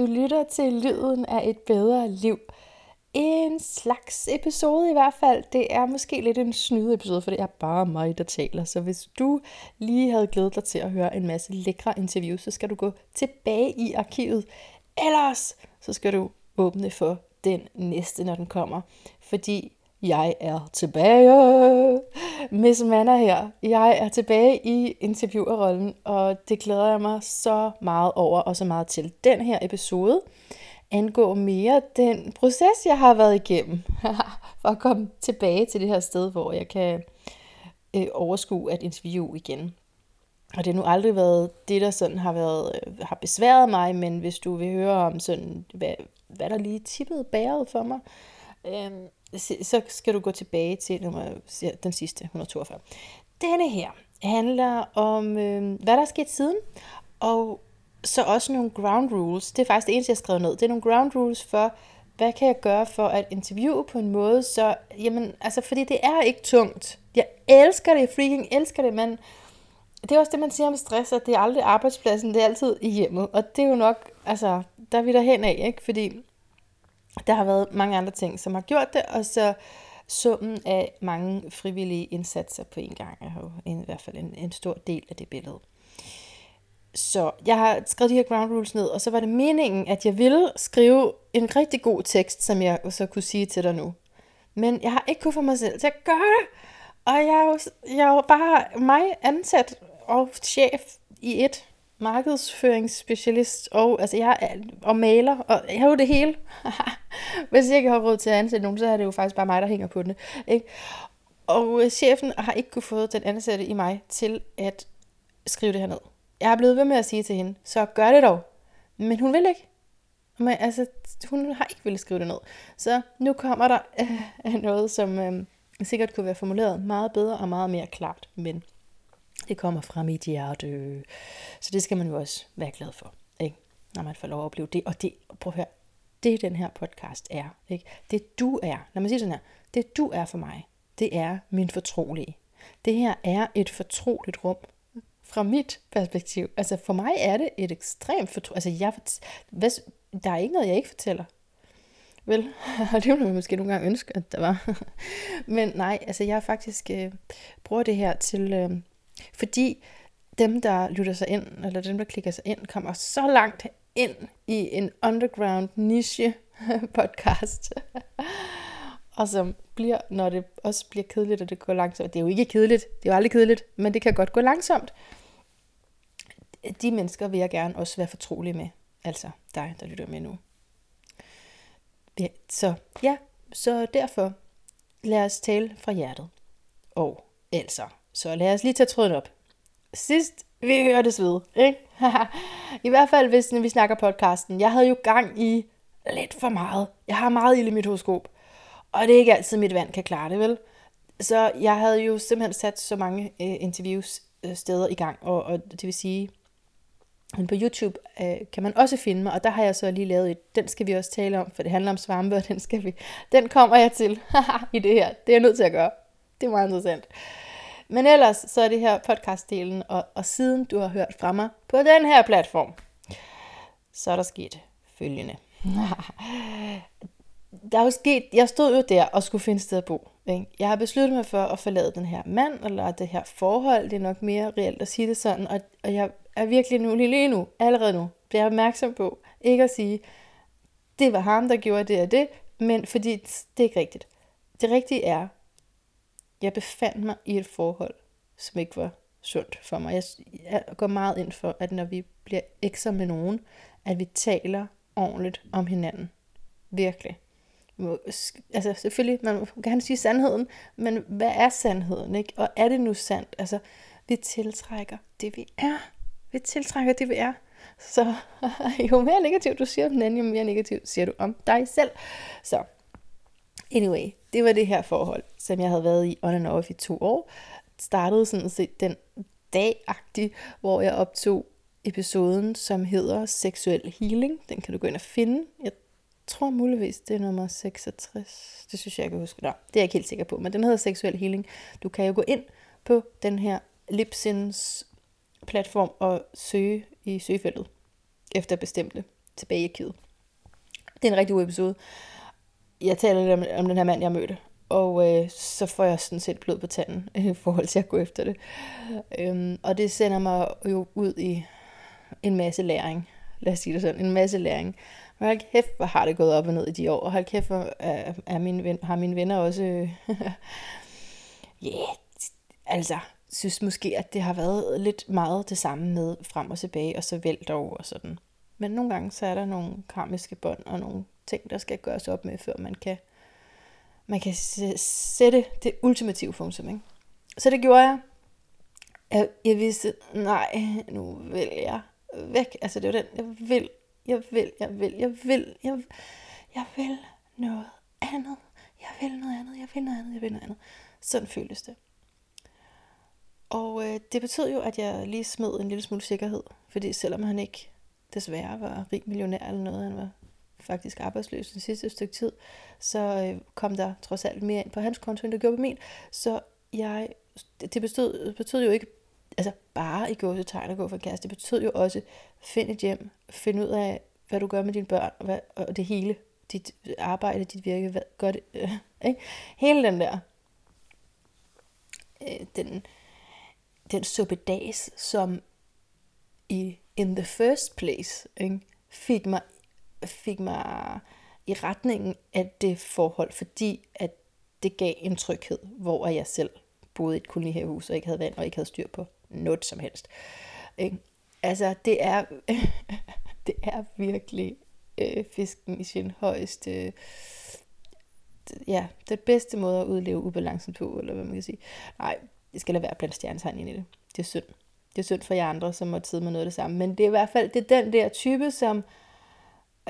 Du lytter til lyden af et bedre liv. En slags episode i hvert fald. Det er måske lidt en snyde episode, for det er bare mig, der taler. Så hvis du lige havde glædet dig til at høre en masse lækre interviews, så skal du gå tilbage i arkivet. Ellers så skal du åbne for den næste, når den kommer. Fordi jeg er tilbage. Miss Manna her. Jeg er tilbage i interviewerrollen, og det glæder jeg mig så meget over og så meget til. Den her episode angår mere den proces, jeg har været igennem, for at komme tilbage til det her sted, hvor jeg kan øh, overskue at interviewe igen. Og det har nu aldrig været det, der sådan har, været, øh, har besværet mig, men hvis du vil høre om sådan, hvad, hvad der lige tippede bæret for mig, øh, så skal du gå tilbage til nummer, den sidste, 142. Denne her handler om, øh, hvad der er sket siden, og så også nogle ground rules. Det er faktisk det eneste, jeg har skrevet ned. Det er nogle ground rules for, hvad kan jeg gøre for at interviewe på en måde, så, jamen, altså, fordi det er ikke tungt. Jeg elsker det, jeg freaking elsker det, men det er også det, man siger om stress, at det er aldrig arbejdspladsen, det er altid i hjemmet. Og det er jo nok, altså, der er vi der hen af, ikke? Fordi der har været mange andre ting, som har gjort det, og så summen af mange frivillige indsatser på en gang er jo en, i hvert fald en, en stor del af det billede. Så jeg har skrevet de her ground rules ned, og så var det meningen, at jeg ville skrive en rigtig god tekst, som jeg så kunne sige til dig nu. Men jeg har ikke kunnet få mig selv til at gøre det. Og jeg er jo, jeg er jo bare mig ansat og chef i et markedsføringsspecialist, og, altså jeg er, og maler, og jeg har jo det hele. Hvis jeg ikke har råd til at ansætte nogen, så er det jo faktisk bare mig, der hænger på den. Ikke? Og øh, chefen har ikke kunne få den ansatte i mig til at skrive det her ned. Jeg er blevet ved med at sige til hende, så gør det dog. Men hun vil ikke. Men, altså, hun har ikke ville skrive det ned. Så nu kommer der øh, noget, som øh, sikkert kunne være formuleret meget bedre og meget mere klart. Men det kommer fra mit hjerte. Så det skal man jo også være glad for, ikke? når man får lov at opleve det. Og det, prøv at høre, det den her podcast er. Ikke? Det du er, lad mig sige sådan her, det du er for mig, det er min fortrolige. Det her er et fortroligt rum, fra mit perspektiv. Altså for mig er det et ekstremt fortroligt. Altså jeg, hvad, der er ikke noget, jeg ikke fortæller. Vel, og det ville man måske nogle gange ønske, at der var. Men nej, altså jeg faktisk øh, bruger det her til, øh, fordi dem, der lytter sig ind, eller dem, der klikker sig ind, kommer så langt ind i en underground niche podcast. og som bliver, når det også bliver kedeligt, og det går langsomt. Det er jo ikke kedeligt, det er jo aldrig kedeligt, men det kan godt gå langsomt. De mennesker vil jeg gerne også være fortrolig med. Altså dig, der lytter med nu. Ja, så ja, så derfor lad os tale fra hjertet. Og altså, så lad os lige tage tråden op. Sidst vi hørtes ved, ikke? I hvert fald, hvis vi snakker podcasten. Jeg havde jo gang i lidt for meget. Jeg har meget ild i mit horoskop. Og det er ikke altid, mit vand kan klare det, vel? Så jeg havde jo simpelthen sat så mange øh, interviews øh, steder i gang. Og, og det vil sige, men på YouTube øh, kan man også finde mig, og der har jeg så lige lavet et, den skal vi også tale om, for det handler om svampe, og den, skal vi, den kommer jeg til i det her. Det er jeg nødt til at gøre. Det er meget interessant. Men ellers så er det her podcastdelen, og, og siden du har hørt fra mig på den her platform, så er der sket følgende. der er jo sket, jeg stod jo der og skulle finde sted at bo. Ikke? Jeg har besluttet mig for at forlade den her mand, eller det her forhold, det er nok mere reelt at sige det sådan, og, og jeg er virkelig nu, lige nu, allerede nu, bliver opmærksom på, ikke at sige, det var ham, der gjorde det og det, men fordi det er ikke rigtigt. Det rigtige er, jeg befandt mig i et forhold, som ikke var sundt for mig. Jeg, jeg går meget ind for, at når vi bliver ekstra med nogen, at vi taler ordentligt om hinanden. Virkelig. Altså selvfølgelig, man kan gerne sige sandheden, men hvad er sandheden, ikke? Og er det nu sandt? Altså, vi tiltrækker det, vi er. Vi tiltrækker det, vi er. Så jo mere negativt du siger om den anden, jo mere negativt siger du om dig selv. Så anyway, det var det her forhold, som jeg havde været i on and off i to år. Startede sådan set den dagagtig, hvor jeg optog episoden, som hedder Seksuel Healing. Den kan du gå ind og finde. Jeg tror muligvis, det er nummer 66. Det synes jeg, jeg kan huske. Nå, det er jeg ikke helt sikker på, men den hedder Seksuel Healing. Du kan jo gå ind på den her Lipsins platform og søge i søgefeltet efter bestemte tilbage i arkivet. Det er en rigtig god episode. Jeg taler lidt om, om den her mand, jeg mødte, og øh, så får jeg sådan set blod på tanden i forhold til at gå efter det. Øhm, og det sender mig jo ud i en masse læring. Lad os sige det sådan, en masse læring. Men hold kæft, hvor har det gået op og ned i de år. Og hold kæft, hvor er, er mine ven, har mine venner også... Øh, ja, yeah, altså, synes måske, at det har været lidt meget det samme med frem og tilbage, og så vælt over og sådan. Men nogle gange, så er der nogle karmiske bånd og nogle ting, der skal gøres op med, før man kan, man kan sætte det ultimative funktion. Ikke? Så det gjorde jeg. Jeg, jeg vidste, nej, nu vil jeg væk. Altså det var den, jeg vil, jeg vil, jeg vil, jeg vil, jeg vil, jeg vil noget andet. Jeg vil noget andet, jeg vil noget andet, jeg vil noget andet. Sådan føltes det. Og øh, det betød jo, at jeg lige smed en lille smule sikkerhed. Fordi selvom han ikke desværre var rig millionær eller noget, han var faktisk arbejdsløs den sidste stykke tid, så øh, kom der trods alt mere ind på hans konto, end der gjorde på min. Så jeg, det betød, betød jo ikke altså bare i gåsetegn at gå for kæreste. Det betød jo også, find et hjem, find ud af, hvad du gør med dine børn, og, hvad, og det hele, dit arbejde, dit virke, hvad, gør det, øh, ikke? Hele den der, øh, den, den suppedas, som i in the first place ikke, fik mig fik mig i retningen af det forhold, fordi at det gav en tryghed, hvor jeg selv boede i et kolonihavehus og ikke havde vand og ikke havde styr på noget som helst. Ikke? Altså, det er, det er virkelig øh, fisken i sin højeste, ja, det bedste måde at udleve ubalancen på, eller hvad man kan sige. Nej, det skal lade være blandt stjernetegn ind i det. Det er synd. Det er synd for jer andre, som må sidde med noget af det samme. Men det er i hvert fald det er den der type, som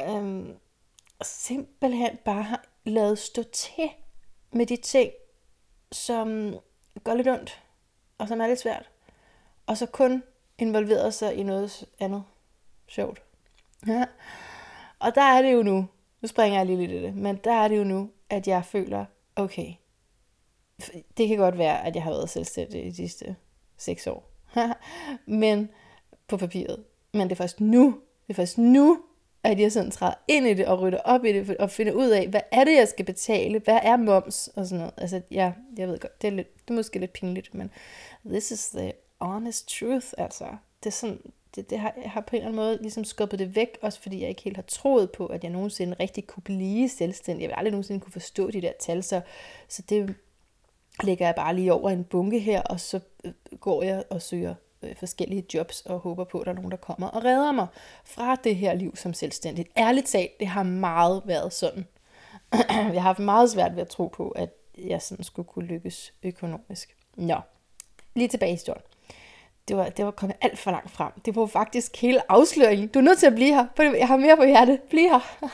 øhm, simpelthen bare har lavet stå til med de ting, som gør lidt ondt, og som er lidt svært. Og så kun involveret sig i noget andet sjovt. Ja. Og der er det jo nu, nu springer jeg lige lidt i det, men der er det jo nu, at jeg føler, okay, det kan godt være, at jeg har været selvstændig i de sidste seks år. men på papiret. Men det er først nu, det er først nu, at jeg sådan træder ind i det og rydder op i det og finder ud af, hvad er det, jeg skal betale? Hvad er moms? Og sådan noget. Altså, ja, jeg ved godt, det er, lidt, det er måske lidt pinligt, men this is the honest truth, altså. Det er sådan, det, det har, jeg har på en eller anden måde ligesom skubbet det væk, også fordi jeg ikke helt har troet på, at jeg nogensinde rigtig kunne blive selvstændig. Jeg vil aldrig nogensinde kunne forstå de der tal, så, så det lægger jeg bare lige over en bunke her, og så øh, går jeg og søger øh, forskellige jobs og håber på, at der er nogen, der kommer og redder mig fra det her liv som selvstændigt. Ærligt talt, det har meget været sådan. jeg har haft meget svært ved at tro på, at jeg sådan skulle kunne lykkes økonomisk. Nå, lige tilbage i historien. Det var, det var kommet alt for langt frem. Det var faktisk hele afsløringen. Du er nødt til at blive her. Jeg har mere på hjertet. Bliv her.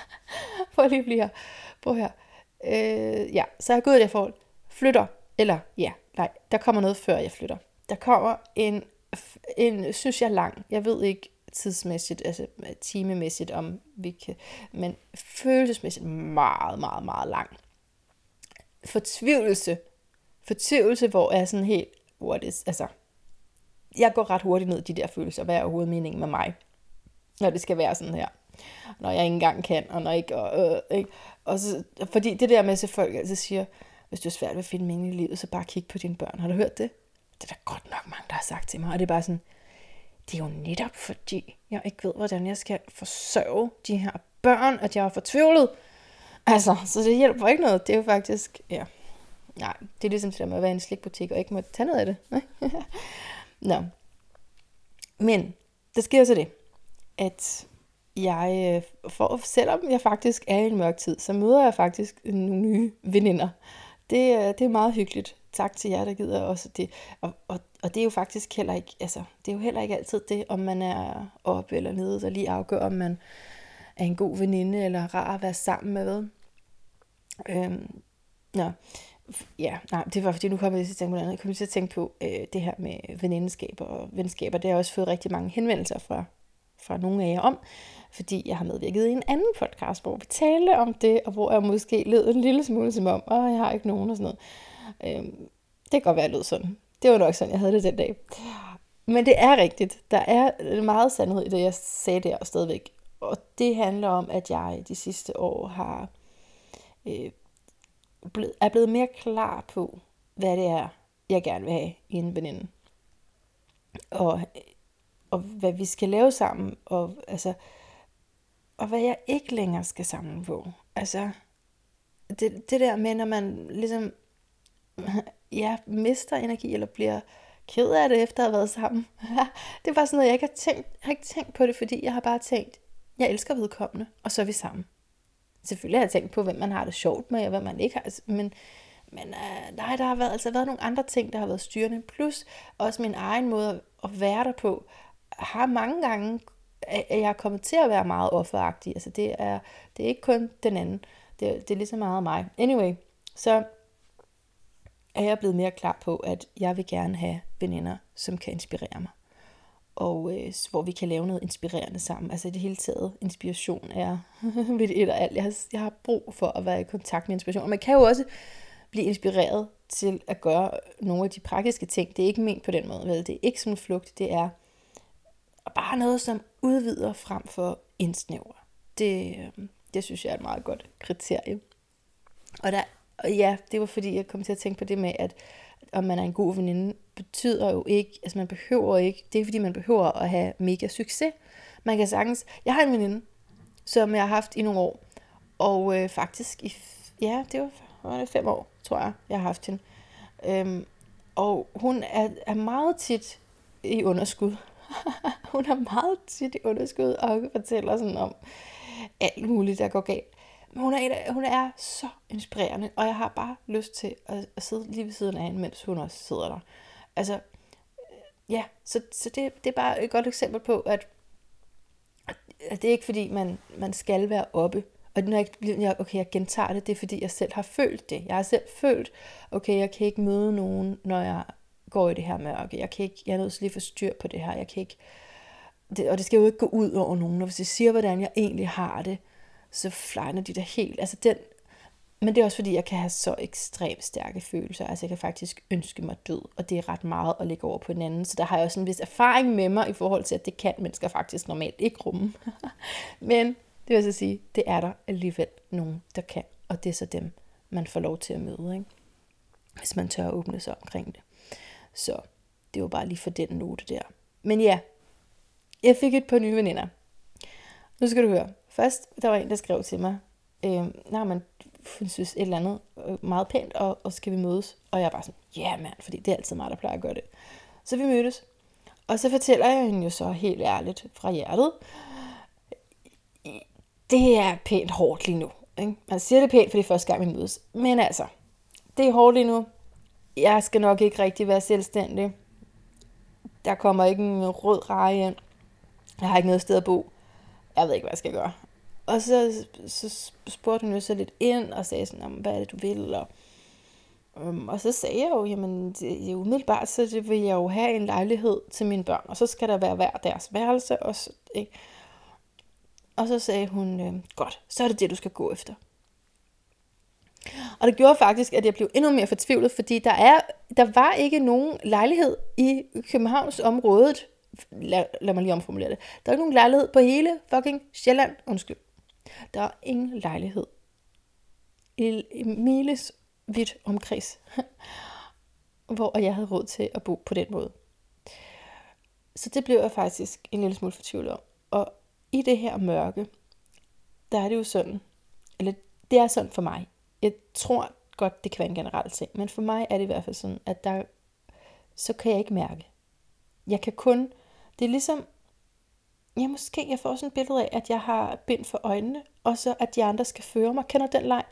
Prøv lige at blive her. Prøv her. Øh, ja, så jeg er gået i det forhold. Flytter. Eller, ja, nej, der kommer noget før jeg flytter der kommer en, en, synes jeg, lang, jeg ved ikke tidsmæssigt, altså timemæssigt, om vi kan, men følelsesmæssigt meget, meget, meget lang. Fortvivlelse. Fortvivlelse, hvor jeg er sådan helt, what is, altså, jeg går ret hurtigt ned i de der følelser, hvad er overhovedet meningen med mig, når det skal være sådan her. Når jeg ikke engang kan, og når ikke, og, øh, ikke? og så, fordi det der med, at folk altid siger, hvis du er svært ved at finde mening i livet, så bare kig på dine børn. Har du hørt det? Det er der godt nok mange, der har sagt til mig. Og det er bare sådan, det er jo netop fordi, jeg ikke ved, hvordan jeg skal forsørge de her børn, at jeg er fortvivlet. Altså, så det hjælper ikke noget. Det er jo faktisk, ja, nej, det er ligesom det der med at være i en slikbutik og ikke må tage noget af det. Nå. Men, der sker så det, at jeg, øh, for, selvom jeg faktisk er i en mørk tid, så møder jeg faktisk nogle nye veninder. Det, øh, det er meget hyggeligt tak til jer, der gider også det. Og, og, og det er jo faktisk heller ikke, altså, det er jo heller ikke altid det, om man er oppe eller nede, der lige afgør, om man er en god veninde, eller rar at være sammen med. Øhm, nå, ja, nej, det var fordi, nu kommer jeg til at tænke på noget Jeg kommer til at tænke på øh, det her med venindeskaber og venskaber. Det har jeg også fået rigtig mange henvendelser fra, fra nogle af jer om, fordi jeg har medvirket i en anden podcast, hvor vi talte om det, og hvor jeg måske led en lille smule som om, åh, jeg har ikke nogen og sådan noget. Øhm, det kan godt være, at lød sådan. Det var nok sådan, jeg havde det den dag. Men det er rigtigt. Der er meget sandhed i det, jeg sagde der stadigvæk. og det handler om, at jeg de sidste år har øh, blevet, er blevet mere klar på, hvad det er, jeg gerne vil have i en veninde. Og, og hvad vi skal lave sammen, og, altså, og hvad jeg ikke længere skal sammen på. Altså, det, det der med, når man ligesom ja, mister energi, eller bliver ked af det, efter at have været sammen. det er bare sådan noget, jeg ikke har tænkt. Jeg har ikke tænkt på det, fordi jeg har bare tænkt, jeg elsker vedkommende, og så er vi sammen. Selvfølgelig har jeg tænkt på, hvem man har det sjovt med, og hvem man ikke har. Altså, men, men øh, nej, der har været, altså været nogle andre ting, der har været styrende. Plus også min egen måde at være der på, har mange gange, at jeg er kommet til at være meget offeragtig. Altså det er, det er ikke kun den anden. Det, det er lige så meget mig. Anyway, så er jeg blevet mere klar på, at jeg vil gerne have veninder, som kan inspirere mig. Og øh, hvor vi kan lave noget inspirerende sammen. Altså i det hele taget, inspiration er ved et og alt. Jeg har, jeg har brug for at være i kontakt med inspiration. Og man kan jo også blive inspireret til at gøre nogle af de praktiske ting. Det er ikke ment på den måde, vel? Det er ikke som en flugt, det er bare noget, som udvider frem for indsnævrer. Det, øh, det synes jeg er et meget godt kriterie. Og der og ja, det var fordi, jeg kom til at tænke på det med, at om man er en god veninde, betyder jo ikke, altså man behøver ikke, det er fordi man behøver at have mega succes. Man kan sagtens, jeg har en veninde, som jeg har haft i nogle år, og øh, faktisk i, ja, det var, var det fem år, tror jeg, jeg har haft hende. Øhm, og hun er, er meget tit i underskud. hun er meget tit i underskud og fortæller sådan om alt muligt, der går galt. Hun er, hun er så inspirerende, og jeg har bare lyst til at, at sidde lige ved siden af hende, mens hun også sidder der. Altså, øh, ja, så, så det, det er bare et godt eksempel på, at, at det er ikke fordi, man, man skal være oppe. Og når jeg, okay, jeg gentager det, det er fordi, jeg selv har følt det. Jeg har selv følt, okay, jeg kan ikke møde nogen, når jeg går i det her mørke. Jeg kan ikke, jeg er nødt til lige at få styr på det her. Jeg kan ikke, det, og det skal jo ikke gå ud over nogen. Og hvis jeg siger, hvordan jeg egentlig har det, så flyner de der helt. Altså den, men det er også fordi, jeg kan have så ekstremt stærke følelser. Altså jeg kan faktisk ønske mig død, og det er ret meget at lægge over på en anden. Så der har jeg også en vis erfaring med mig i forhold til, at det kan mennesker faktisk normalt ikke rumme. men det vil så sige, det er der alligevel nogen, der kan. Og det er så dem, man får lov til at møde, ikke? hvis man tør at åbne sig omkring det. Så det var bare lige for den note der. Men ja, jeg fik et par nye veninder. Nu skal du høre. Først, der var en, der skrev til mig, øh, nej, men hun synes et eller andet øh, meget pænt, og, og skal vi mødes? Og jeg er bare sådan, ja yeah, mand, fordi det er altid mig, der plejer at gøre det. Så vi mødtes. Og så fortæller jeg hende jo så helt ærligt fra hjertet, det er pænt hårdt lige nu. Ikke? Man siger det pænt, for det er første gang, vi mødes. Men altså, det er hårdt lige nu. Jeg skal nok ikke rigtig være selvstændig. Der kommer ikke en rød reje ind. Jeg har ikke noget sted at bo. Jeg ved ikke, hvad jeg skal gøre. Og så, så spurgte hun jo så lidt ind og sagde sådan, hvad er det, du vil? Og, øhm, og så sagde jeg jo, jamen det, umiddelbart, så det vil jeg jo have en lejlighed til mine børn, og så skal der være hver deres værelse. Og så, ikke? Og så sagde hun, øh, godt, så er det det, du skal gå efter. Og det gjorde faktisk, at jeg blev endnu mere fortvivlet, fordi der, er, der var ikke nogen lejlighed i Københavns området. Lad, lad mig lige omformulere det. Der er ikke nogen lejlighed på hele fucking Sjælland. Undskyld. Der er ingen lejlighed i, miles vidt omkreds, hvor jeg havde råd til at bo på den måde. Så det blev jeg faktisk en lille smule fortvivlet om. Og i det her mørke, der er det jo sådan, eller det er sådan for mig. Jeg tror godt, det kan være en generel ting, men for mig er det i hvert fald sådan, at der, så kan jeg ikke mærke. Jeg kan kun, det er ligesom, ja, måske jeg får sådan et billede af, at jeg har bind for øjnene, og så at de andre skal føre mig. Kender den leg?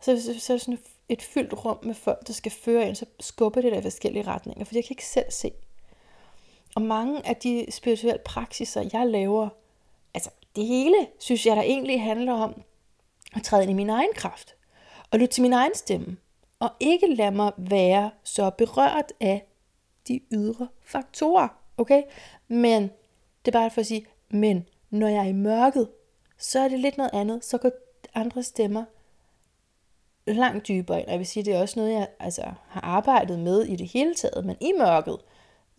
Så, så, så er det sådan et fyldt rum med folk, der skal føre ind, så skubber det der i forskellige retninger, for jeg kan ikke selv se. Og mange af de spirituelle praksiser, jeg laver, altså det hele, synes jeg, der egentlig handler om at træde ind i min egen kraft, og lytte til min egen stemme, og ikke lade mig være så berørt af de ydre faktorer, okay? Men det er bare for at sige, men når jeg er i mørket, så er det lidt noget andet. Så går andre stemmer langt dybere ind. Og jeg vil sige, det er også noget, jeg altså, har arbejdet med i det hele taget. Men i mørket,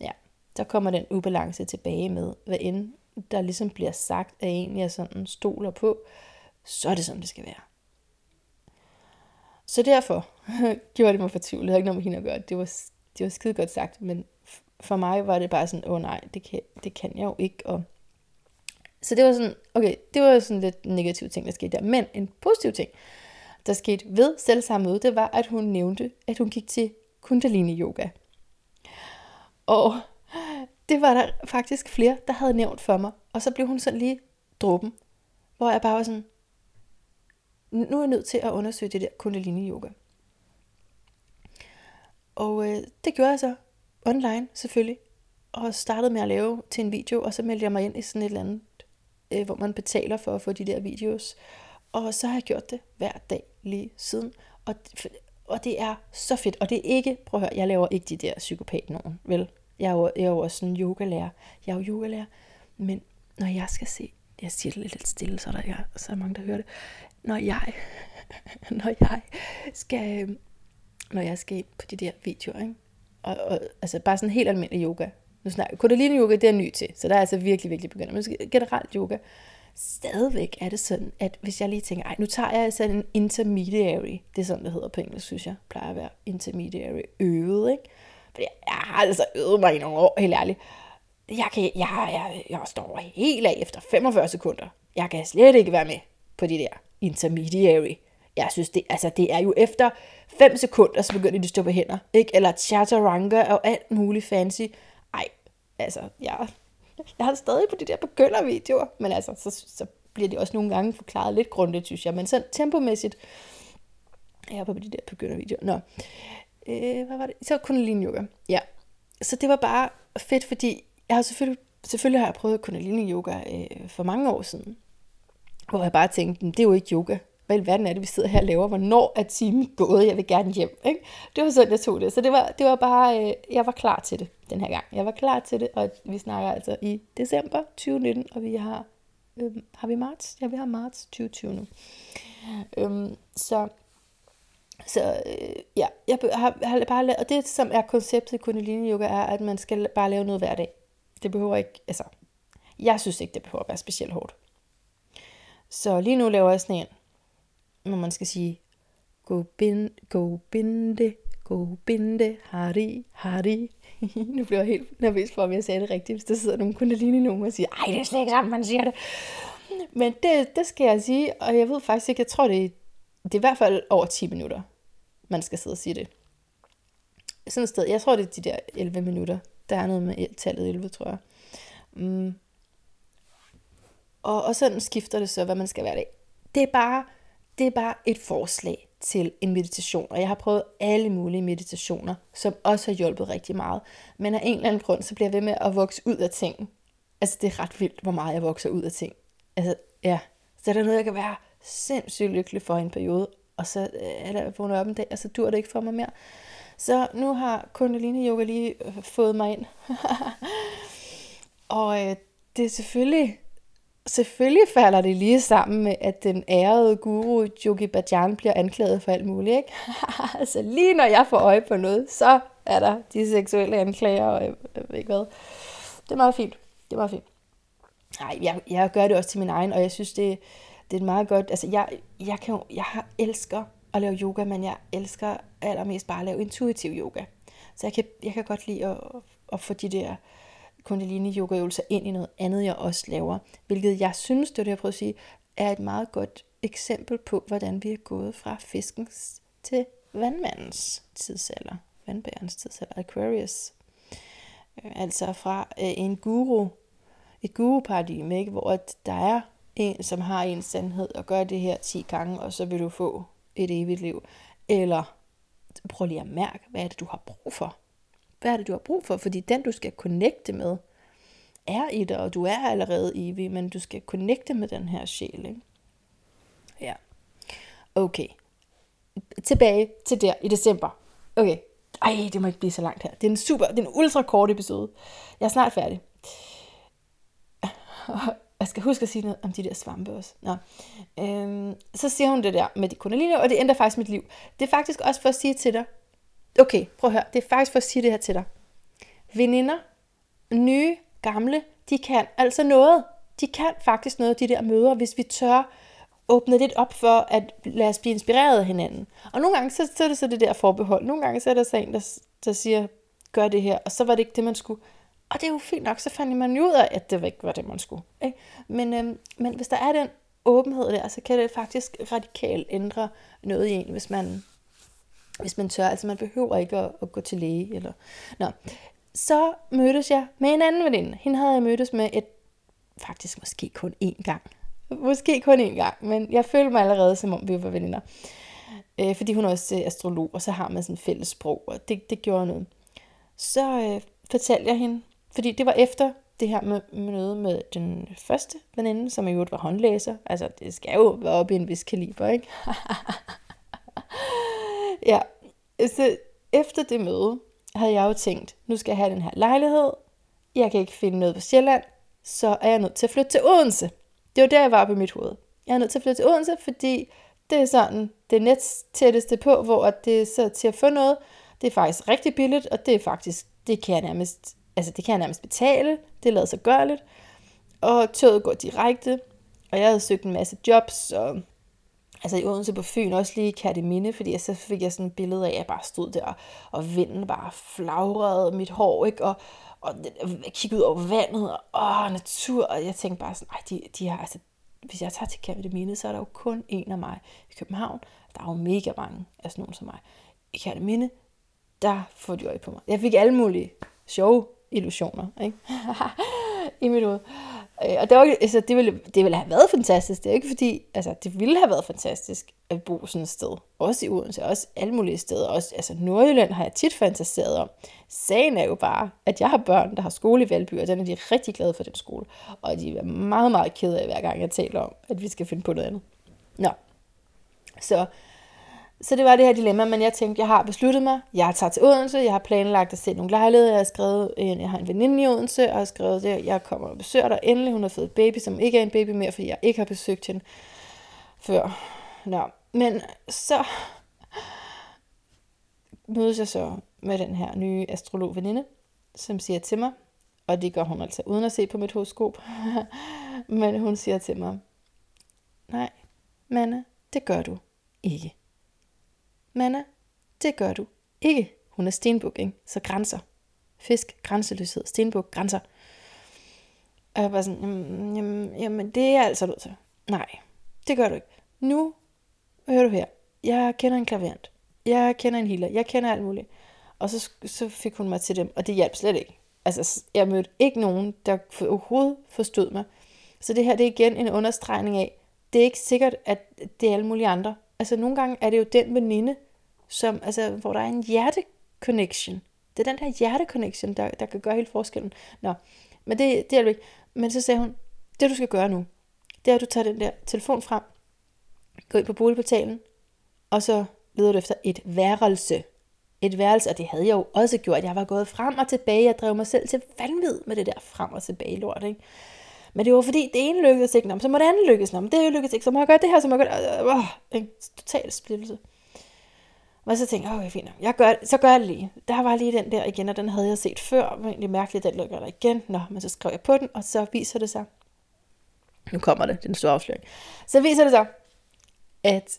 ja, der kommer den ubalance tilbage med, hvad end der ligesom bliver sagt af en, jeg sådan stoler på, så er det sådan, det skal være. Så derfor gjorde det mig fortvivlet. Det havde ikke noget med hende at gøre. Det var, det var skide godt sagt, men for mig var det bare sådan, åh oh, nej, det kan, det kan jeg jo ikke. Og så det var sådan, okay, det var sådan lidt negativ ting, der skete der. Men en positiv ting, der skete ved selv samme møde, det var, at hun nævnte, at hun gik til kundalini yoga. Og det var der faktisk flere, der havde nævnt for mig. Og så blev hun sådan lige dråben, hvor jeg bare var sådan, nu er jeg nødt til at undersøge det der kundalini yoga. Og øh, det gjorde jeg så online selvfølgelig, og startede med at lave til en video, og så meldte jeg mig ind i sådan et eller andet, øh, hvor man betaler for at få de der videos. Og så har jeg gjort det hver dag lige siden. Og, og det er så fedt. Og det er ikke, prøv at høre, jeg laver ikke de der psykopat nogen, vel? Jeg er jo, jeg er jo også en yogalærer. Jeg er jo yogalærer. Men når jeg skal se, jeg siger det lidt stille, så der er, så er mange, der hører det. Når jeg, når jeg skal, øh, når jeg skal ind på de der videoer, ikke? Og, og, altså bare sådan helt almindelig yoga. Nu snakker Kundalini yoga, det er ny til, så der er altså virkelig, virkelig begyndt. Men generelt yoga, stadigvæk er det sådan, at hvis jeg lige tænker, ej, nu tager jeg altså en intermediary, det er sådan, det hedder på engelsk, synes jeg, plejer at være intermediary øvet, ikke? Fordi jeg har altså øvet mig i nogle år, helt ærligt. Jeg, kan, jeg, jeg, jeg står helt af efter 45 sekunder. Jeg kan slet ikke være med på de der intermediary. Jeg synes, det, altså, det er jo efter 5 sekunder, så begynder de at stå på hænder. Ikke? Eller chaturanga og alt muligt fancy. Altså, jeg, jeg har stadig på de der begyndervideoer, men altså, så, så bliver de også nogle gange forklaret lidt grundigt, synes jeg. Men sådan tempomæssigt, jeg på de der begyndervideoer. Nå, øh, hvad var det? Så kundalini yoga. Ja. Så det var bare fedt, fordi jeg har selvfølgelig, selvfølgelig har jeg prøvet kundalini yoga øh, for mange år siden. Hvor jeg bare tænkte, det er jo ikke yoga. Hvad i verden er det, vi sidder her og laver? Hvornår er timen gået? Jeg vil gerne hjem. Ikke? Det var sådan, jeg tog det. Så det var, det var bare, øh, jeg var klar til det den her gang. Jeg var klar til det, og vi snakker altså i december 2019, og vi har, øh, har vi marts? Ja, vi har marts 2020 nu. Øhm, så så øh, ja, jeg har, har bare lavet, og det som er konceptet i kundalini yoga er, at man skal bare lave noget hver dag. Det behøver ikke, altså, jeg synes ikke, det behøver at være specielt hårdt. Så lige nu laver jeg sådan en, hvor man skal sige, go, bin, go binde, go binde, hari, hari. nu bliver jeg helt nervøs for, om jeg sagde det rigtigt, hvis der sidder nogle kundalini nogen og siger, ej, det er slet ikke sammen, man siger det. Men det, det skal jeg sige, og jeg ved faktisk ikke, jeg tror, det er, det er i hvert fald over 10 minutter man skal sidde og sige det. Sådan et sted, jeg tror det er de der 11 minutter. Der er noget med tallet 11, tror jeg. Mm. Og, og sådan skifter det så, hvad man skal være det. Det er bare, det er bare et forslag til en meditation, og jeg har prøvet alle mulige meditationer, som også har hjulpet rigtig meget. Men af en eller anden grund, så bliver jeg ved med at vokse ud af ting. Altså, det er ret vildt, hvor meget jeg vokser ud af ting. Altså, ja. Så er der noget, jeg kan være sindssygt lykkelig for en periode, og så øh, er der vågnet op en dag, og så dur det ikke for mig mere. Så nu har Kundalini Yoga lige øh, fået mig ind. og øh, det er selvfølgelig, selvfølgelig falder det lige sammen med, at den ærede guru Yogi Bhajan bliver anklaget for alt muligt. Ikke? altså lige når jeg får øje på noget, så er der de seksuelle anklager, og jeg, jeg ved ikke hvad. Det er meget fint. Det er meget fint. Nej, jeg, jeg gør det også til min egen, og jeg synes, det, det er meget godt, altså jeg, jeg, kan jo, jeg har, elsker at lave yoga, men jeg elsker allermest bare at lave intuitiv yoga. Så jeg kan, jeg kan godt lide at, at få de der kundalini yoga øvelser ind i noget andet, jeg også laver. Hvilket jeg synes, det er det, jeg prøver at sige, er et meget godt eksempel på, hvordan vi er gået fra fiskens til vandmandens tidsalder. Vandbærens tidsalder, Aquarius. Øh, altså fra øh, en guru, et guru-paradigme, ikke? hvor der er en, som har en sandhed, og gør det her 10 gange, og så vil du få et evigt liv. Eller prøv lige at mærke, hvad er det, du har brug for? Hvad er det, du har brug for? Fordi den, du skal connecte med, er i dig, og du er allerede evig, men du skal connecte med den her sjæl. Ikke? Ja. Okay. Tilbage til der i december. Okay. Ej, det må ikke blive så langt her. Det er en super, det er en ultra kort episode. Jeg er snart færdig. jeg skal huske at sige noget om de der svampe også. Nå. Øhm, så siger hun det der med de kundalini, og det ændrer faktisk mit liv. Det er faktisk også for at sige til dig, okay, prøv at høre, det er faktisk for at sige det her til dig. Veninder, nye, gamle, de kan altså noget. de kan faktisk noget de der møder, hvis vi tør åbne lidt op for at lade os blive inspireret af hinanden. Og nogle gange, så, så er det så det der forbehold. Nogle gange, så er der så en, der, der siger, gør det her, og så var det ikke det, man skulle. Og det er jo fint nok, så fandt man jo ud af, at det ikke var det, man skulle. Ikke? Men, øhm, men hvis der er den åbenhed der, så kan det faktisk radikalt ændre noget i en, hvis man, hvis man tør. Altså man behøver ikke at, at gå til læge. Eller... Nå. Så mødtes jeg med en anden veninde. Hende havde jeg mødtes med et, faktisk måske kun én gang. Måske kun én gang, men jeg følte mig allerede, som om vi var veninder. Øh, fordi hun er også øh, astrolog, og så har man sådan et fælles sprog, og det, det gjorde noget. Så øh, fortalte jeg hende, fordi det var efter det her med møde med den første veninde, som i øvrigt var håndlæser. Altså, det skal jo være op i en vis kaliber, ikke? ja, så efter det møde, havde jeg jo tænkt, nu skal jeg have den her lejlighed. Jeg kan ikke finde noget på Sjælland, så er jeg nødt til at flytte til Odense. Det var der, jeg var på mit hoved. Jeg er nødt til at flytte til Odense, fordi det er sådan det net tætteste på, hvor det er så til at få noget. Det er faktisk rigtig billigt, og det er faktisk, det kan jeg nærmest, altså det kan jeg nærmest betale. Det lader sig gørligt. Og toget går direkte, og jeg havde søgt en masse jobs, og altså i Odense på Fyn, også lige i Kærteminde, fordi jeg så fik jeg sådan et billede af, at jeg bare stod der, og vinden bare flagrede mit hår, ikke? Og, og kiggede ud over vandet, og åh, natur, og jeg tænkte bare sådan, ej, de, de har, altså, hvis jeg tager til Kærteminde, så er der jo kun en af mig i København. Der er jo mega mange af sådan nogen som mig. I Kærteminde, der får de øje på mig. Jeg fik alle mulige sjove illusioner ikke? i mit hoved. Øh, og det, var, altså, det, ville, det ville have været fantastisk. Det er ikke fordi, altså, det ville have været fantastisk at bo sådan et sted. Også i Odense, også alle mulige steder. Også, altså, Nordjylland har jeg tit fantaseret om. Sagen er jo bare, at jeg har børn, der har skole i Valby, og den er de rigtig glade for den skole. Og de er meget, meget kede af, hver gang jeg taler om, at vi skal finde på noget andet. Nå. Så så det var det her dilemma, men jeg tænkte, jeg har besluttet mig. Jeg tager til Odense, jeg har planlagt at se nogle lejligheder. Jeg har skrevet, øh, jeg har en veninde i Odense, og jeg har skrevet at jeg kommer og besøger dig endelig. Hun har fået et baby, som ikke er en baby mere, fordi jeg ikke har besøgt hende før. Nå, men så mødes jeg så med den her nye astrolog veninde, som siger til mig, og det gør hun altså uden at se på mit horoskop, men hun siger til mig, nej, Manna, det gør du ikke. Manna, det gør du ikke. Hun er stenbuk, ikke? Så grænser. Fisk, grænseløshed, stenbuk, grænser. Og jeg var sådan, jamen, jamen, jamen, det er jeg altså nødt til. Nej, det gør du ikke. Nu, hører du her, jeg kender en klaverant. Jeg kender en healer. Jeg kender alt muligt. Og så, så fik hun mig til dem, og det hjalp slet ikke. Altså, jeg mødte ikke nogen, der overhovedet forstod mig. Så det her, det er igen en understregning af, det er ikke sikkert, at det er alle mulige andre, Altså nogle gange er det jo den veninde, som, altså, hvor der er en hjerteconnection. Det er den der hjerteconnection, der, der kan gøre hele forskellen. Nå, men det, det er det ikke. Men så sagde hun, det du skal gøre nu, det er, at du tager den der telefon frem, går ind på boligportalen, og så leder du efter et værelse. Et værelse, og det havde jeg jo også gjort. Jeg var gået frem og tilbage. Jeg drev mig selv til vanvid med det der frem og tilbage lort. Ikke? Men det var fordi, det ene lykkedes ikke, så må det andet lykkes, men det lykkedes ikke, så må jeg gøre det her, så må jeg gøre det. Øh, en total splittelse. Og så tænkte jeg, okay, fint, jeg gør, så gør jeg det lige. Der var lige den der igen, og den havde jeg set før, men det er mærkeligt, den lukker der igen. Nå, men så skrev jeg på den, og så viser det sig, nu kommer det, den store afsløring. Så viser det sig, at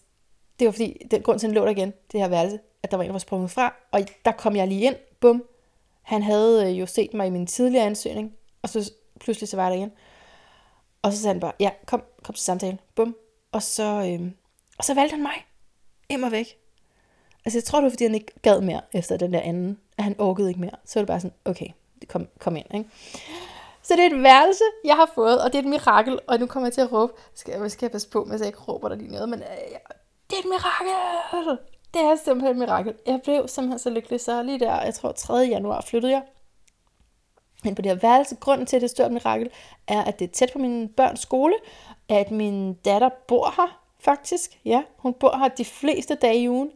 det var fordi, den grund til, den lå der igen, det her værelse, at der var en, der var sprunget fra, og der kom jeg lige ind, bum. Han havde øh, jo set mig i min tidligere ansøgning, og så pludselig så var der igen. Og så sagde han bare, ja, kom, kom til samtale. Bum. Og så, øhm, og så valgte han mig. Im og væk. Altså jeg tror det var, fordi han ikke gad mere efter den der anden. At han orkede ikke mere. Så var det bare sådan, okay, kom, kom ind. Ikke? Så det er et værelse, jeg har fået, og det er et mirakel. Og nu kommer jeg til at råbe. Skal, jeg, skal jeg passe på, hvis jeg ikke råber der lige noget. Men øh, det er et mirakel. Det er simpelthen et mirakel. Jeg blev simpelthen så lykkelig. Så lige der, jeg tror 3. januar flyttede jeg ind på det her værelse. Grunden til, at det er stort mirakel, er, at det er tæt på min børns skole, at min datter bor her, faktisk. Ja, hun bor her de fleste dage i ugen.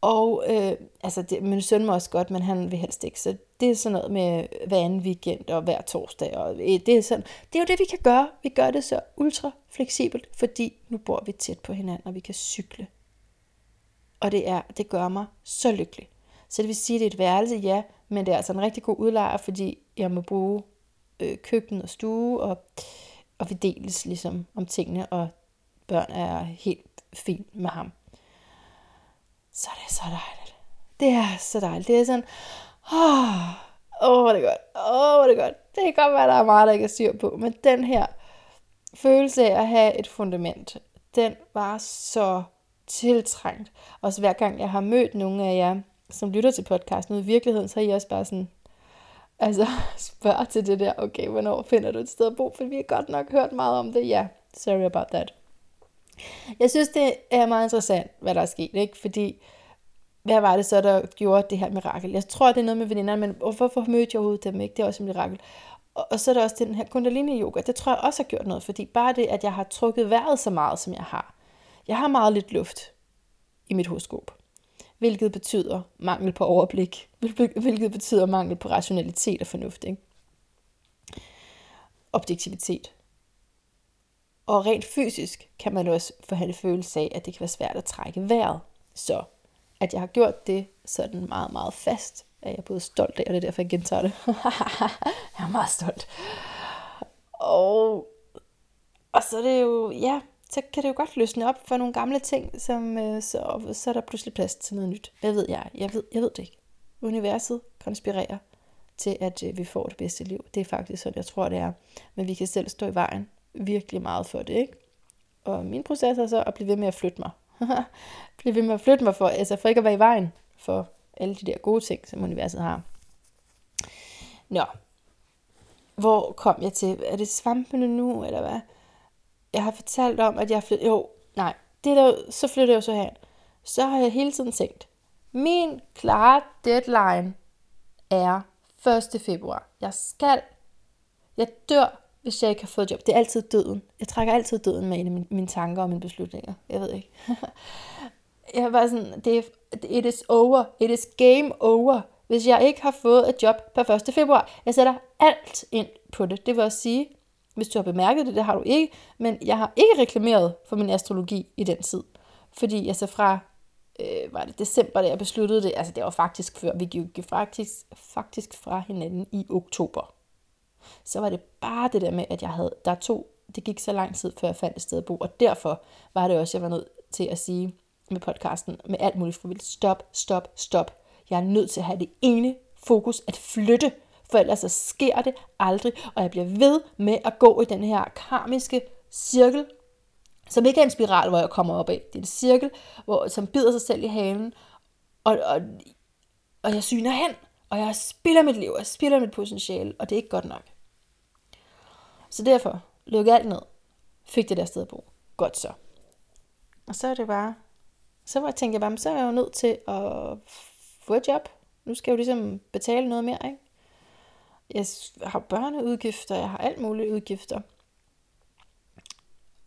Og øh, altså, det, min søn må også godt, men han vil helst ikke. Så det er sådan noget med øh, hver anden weekend og hver torsdag. Og øh, det, er sådan, det er jo det, vi kan gøre. Vi gør det så ultra fleksibelt, fordi nu bor vi tæt på hinanden, og vi kan cykle. Og det, er, det gør mig så lykkelig. Så det vil sige, at det er et værelse, ja, men det er altså en rigtig god udlejer, fordi jeg må bruge øh, køkken og stue, og og vi deles ligesom om tingene, og børn er helt fint med ham. Så er det så dejligt. Det er så dejligt. Det er sådan, åh, åh, hvor er det godt. Åh, hvor er det godt. Det kan godt være, der er meget, der ikke er styr på, men den her følelse af at have et fundament, den var så tiltrængt. Også hver gang jeg har mødt nogle af jer, som lytter til podcasten ude i virkeligheden, så er I også bare sådan, altså spørg til det der, okay, hvornår finder du et sted at bo? For vi har godt nok hørt meget om det. Ja, yeah, sorry about that. Jeg synes, det er meget interessant, hvad der er sket, ikke? Fordi, hvad var det så, der gjorde det her mirakel? Jeg tror, det er noget med veninderne, men hvorfor mødte jeg overhovedet dem ikke? Det er også et mirakel. Og, og så er der også den her kundalini yoga. Det tror jeg også har gjort noget, fordi bare det, at jeg har trukket vejret så meget, som jeg har. Jeg har meget lidt luft i mit horoskop. Hvilket betyder mangel på overblik. Hvilket betyder mangel på rationalitet og fornuft. Ikke? Objektivitet. Og rent fysisk kan man også få en følelse af, at det kan være svært at trække vejret. Så at jeg har gjort det sådan meget, meget fast, at jeg både stolt af, og det er derfor, jeg gentager det. jeg er meget stolt. Og, og så er det jo, ja, så kan det jo godt løsne op for nogle gamle ting, som, øh, så, så er der pludselig plads til noget nyt. Hvad ved jeg? Jeg ved, jeg ved det ikke. Universet konspirerer til, at øh, vi får det bedste liv. Det er faktisk sådan, jeg tror, det er. Men vi kan selv stå i vejen virkelig meget for det, ikke? Og min proces er så at blive ved med at flytte mig. blive ved med at flytte mig for, altså for ikke at være i vejen for alle de der gode ting, som universet har. Nå, hvor kom jeg til? Er det svampene nu, eller hvad? Jeg har fortalt om, at jeg flyttede... Jo, nej, det der, så flytter jeg jo så her. Så har jeg hele tiden tænkt, min klare deadline er 1. februar. Jeg skal, jeg dør hvis jeg ikke har fået job. Det er altid døden. Jeg trækker altid døden med ind i mine, mine tanker og mine beslutninger. Jeg ved ikke. jeg var sådan, det er, it is over. It is game over. Hvis jeg ikke har fået et job på 1. februar. Jeg sætter alt ind på det. Det vil også sige, hvis du har bemærket det, det har du ikke, men jeg har ikke reklameret for min astrologi i den tid. Fordi altså fra, øh, var det december, da jeg besluttede det, altså det var faktisk før, vi gik faktisk, faktisk fra hinanden i oktober så var det bare det der med, at jeg havde, der to, det gik så lang tid, før jeg fandt et sted at bo, og derfor var det også, jeg var nødt til at sige med podcasten, med alt muligt for stop, stop, stop. Jeg er nødt til at have det ene fokus, at flytte, for ellers så sker det aldrig, og jeg bliver ved med at gå i den her karmiske cirkel, som ikke er en spiral, hvor jeg kommer op af. Det er en cirkel, hvor, som bider sig selv i halen, og, og, og jeg syner hen, og jeg spiller mit liv, og jeg spiller mit potentiale, og det er ikke godt nok. Så derfor lukke alt ned. Fik det der sted at bo. Godt så. Og så er det bare, så var jeg tænkte jeg bare, så er jeg jo nødt til at få et job. Nu skal jeg jo ligesom betale noget mere, ikke? Jeg har børneudgifter, jeg har alt mulige udgifter.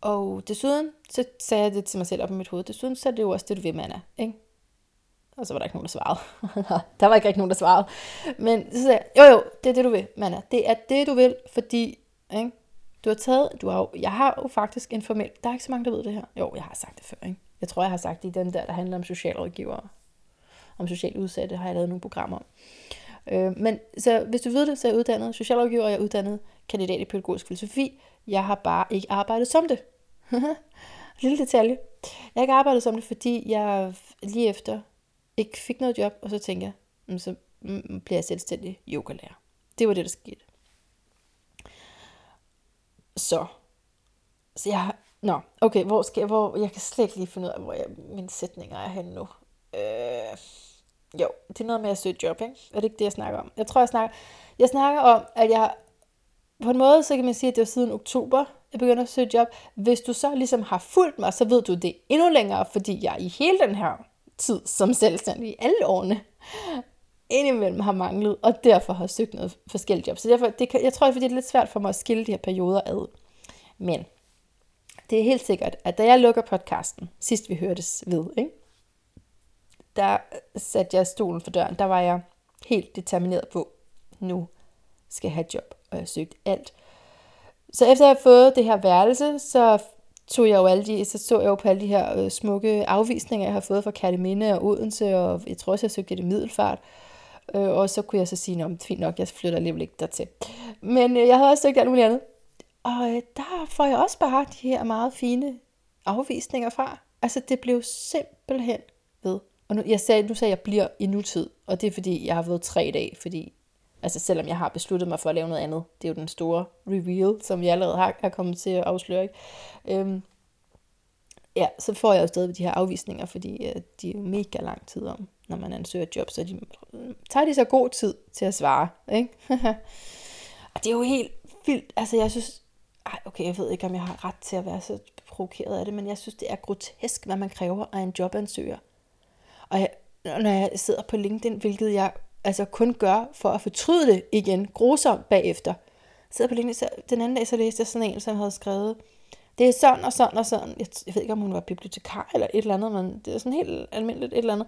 Og desuden, så sagde jeg det til mig selv op i mit hoved, desuden så er det jo også det, du vil, Manna, ikke? Og så var der ikke nogen, der svarede. der var ikke rigtig nogen, der svarede. Men så sagde jeg, jo jo, det er det, du vil, Manna. Det er det, du vil, fordi ikke? Du har taget, du har, jo, jeg har jo faktisk en formel, der er ikke så mange, der ved det her. Jo, jeg har sagt det før, ikke? Jeg tror, jeg har sagt det i den der, der handler om socialrådgivere. Om socialt udsatte, har jeg lavet nogle programmer om. Øh, men så hvis du ved det, så er jeg uddannet socialrådgiver, og jeg er uddannet kandidat i pædagogisk filosofi. Jeg har bare ikke arbejdet som det. Lille detalje. Jeg har ikke arbejdet som det, fordi jeg lige efter ikke fik noget job, og så tænkte jeg, mm, så mm, bliver jeg selvstændig yogalærer. Det var det, der skete. Så. Så jeg Nå, okay, hvor skal jeg, hvor, jeg kan slet ikke lige finde ud af, hvor jeg, mine sætninger er henne nu. Øh, jo, det er noget med at søge job, ikke? Er det ikke det, jeg snakker om? Jeg tror, jeg snakker, jeg snakker om, at jeg på en måde, så kan man sige, at det var siden oktober, jeg begyndte at søge job. Hvis du så ligesom har fulgt mig, så ved du det endnu længere, fordi jeg i hele den her tid som selvstændig, alle årene, indimellem har manglet, og derfor har søgt noget forskelligt job. Så derfor, det, jeg tror, det er lidt svært for mig at skille de her perioder ad. Men det er helt sikkert, at da jeg lukker podcasten, sidst vi hørtes ved, ikke? Der satte jeg stolen for døren. Der var jeg helt determineret på, nu skal jeg have et job, og jeg søgte alt. Så efter jeg har fået det her værelse, så tog jeg jo alle de, så så jeg jo på alle de her øh, smukke afvisninger, jeg har fået fra Kærteminde og Odense, og jeg tror også, jeg søgte det middelfart. Øh, og så kunne jeg så sige, at fint nok, jeg flytter alligevel ikke dertil. Men øh, jeg havde også søgt alt muligt andet. Og øh, der får jeg også bare de her meget fine afvisninger fra. Altså det blev simpelthen ved. Og nu, jeg sagde, nu sagde jeg, at jeg bliver i nutid, og det er fordi, jeg har været tre dage, fordi altså selvom jeg har besluttet mig for at lave noget andet, det er jo den store reveal, som jeg allerede har, er kommet til at afsløre, ikke? Øhm, ja, så får jeg jo stadig de her afvisninger, fordi øh, de er jo mega lang tid om, når man ansøger et job, så de, øh, tager de så god tid til at svare, ikke? og det er jo helt vildt, altså jeg synes, ej, okay, jeg ved ikke, om jeg har ret til at være så provokeret af det, men jeg synes, det er grotesk, hvad man kræver af en jobansøger. Og jeg, når jeg sidder på LinkedIn, hvilket jeg altså kun gør for at fortryde det igen, grusomt bagefter. Jeg sidder på LinkedIn, så den anden dag, så læste jeg sådan en, som havde skrevet, det er sådan og sådan og sådan. Jeg, jeg ved ikke, om hun var bibliotekar eller et eller andet, men det er sådan helt almindeligt et eller andet.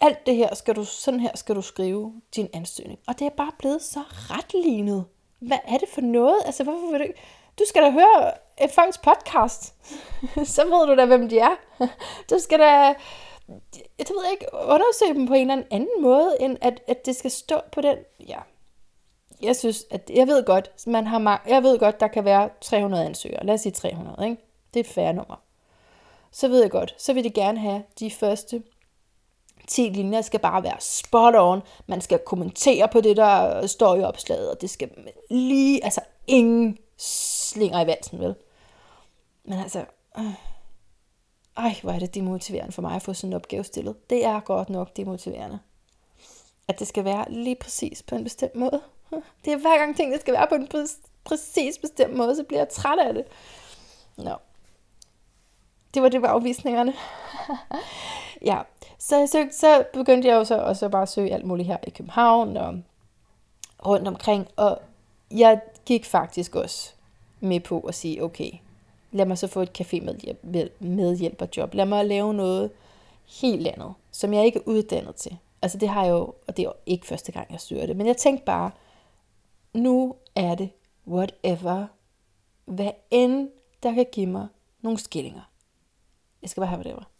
Alt det her skal du, sådan her skal du skrive din ansøgning. Og det er bare blevet så retlignet. Hvad er det for noget? Altså, hvorfor vil du ikke? Du skal da høre et folks podcast. så ved du da, hvem de er. du skal da, jeg ved ikke, undersøge dem på en eller anden måde, end at, at det skal stå på den, ja, jeg synes, at jeg ved godt, man har mange, jeg ved godt, der kan være 300 ansøgere. Lad os sige 300, ikke? Det er et færre nummer. Så ved jeg godt, så vil de gerne have de første 10 linjer skal bare være spot on. Man skal kommentere på det, der står i opslaget, og det skal lige, altså ingen slinger i valsen, vel? Men altså, øh, ej, hvor er det demotiverende for mig at få sådan en opgave stillet. Det er godt nok demotiverende. At det skal være lige præcis på en bestemt måde. Det er hver gang tingene skal være på en præcis bestemt måde, så bliver jeg træt af det. Nå. Det var det var afvisningerne. ja, så, jeg søgte, så begyndte jeg jo så også bare at søge alt muligt her i København og rundt omkring. Og jeg gik faktisk også med på at sige, okay, lad mig så få et café medhjælperjob. Lad mig lave noget helt andet, som jeg ikke er uddannet til. Altså det har jeg jo, og det er jo ikke første gang, jeg søger det, men jeg tænkte bare, nu er det whatever, hvad end der kan give mig nogle skillinger. Jeg skal bare have whatever.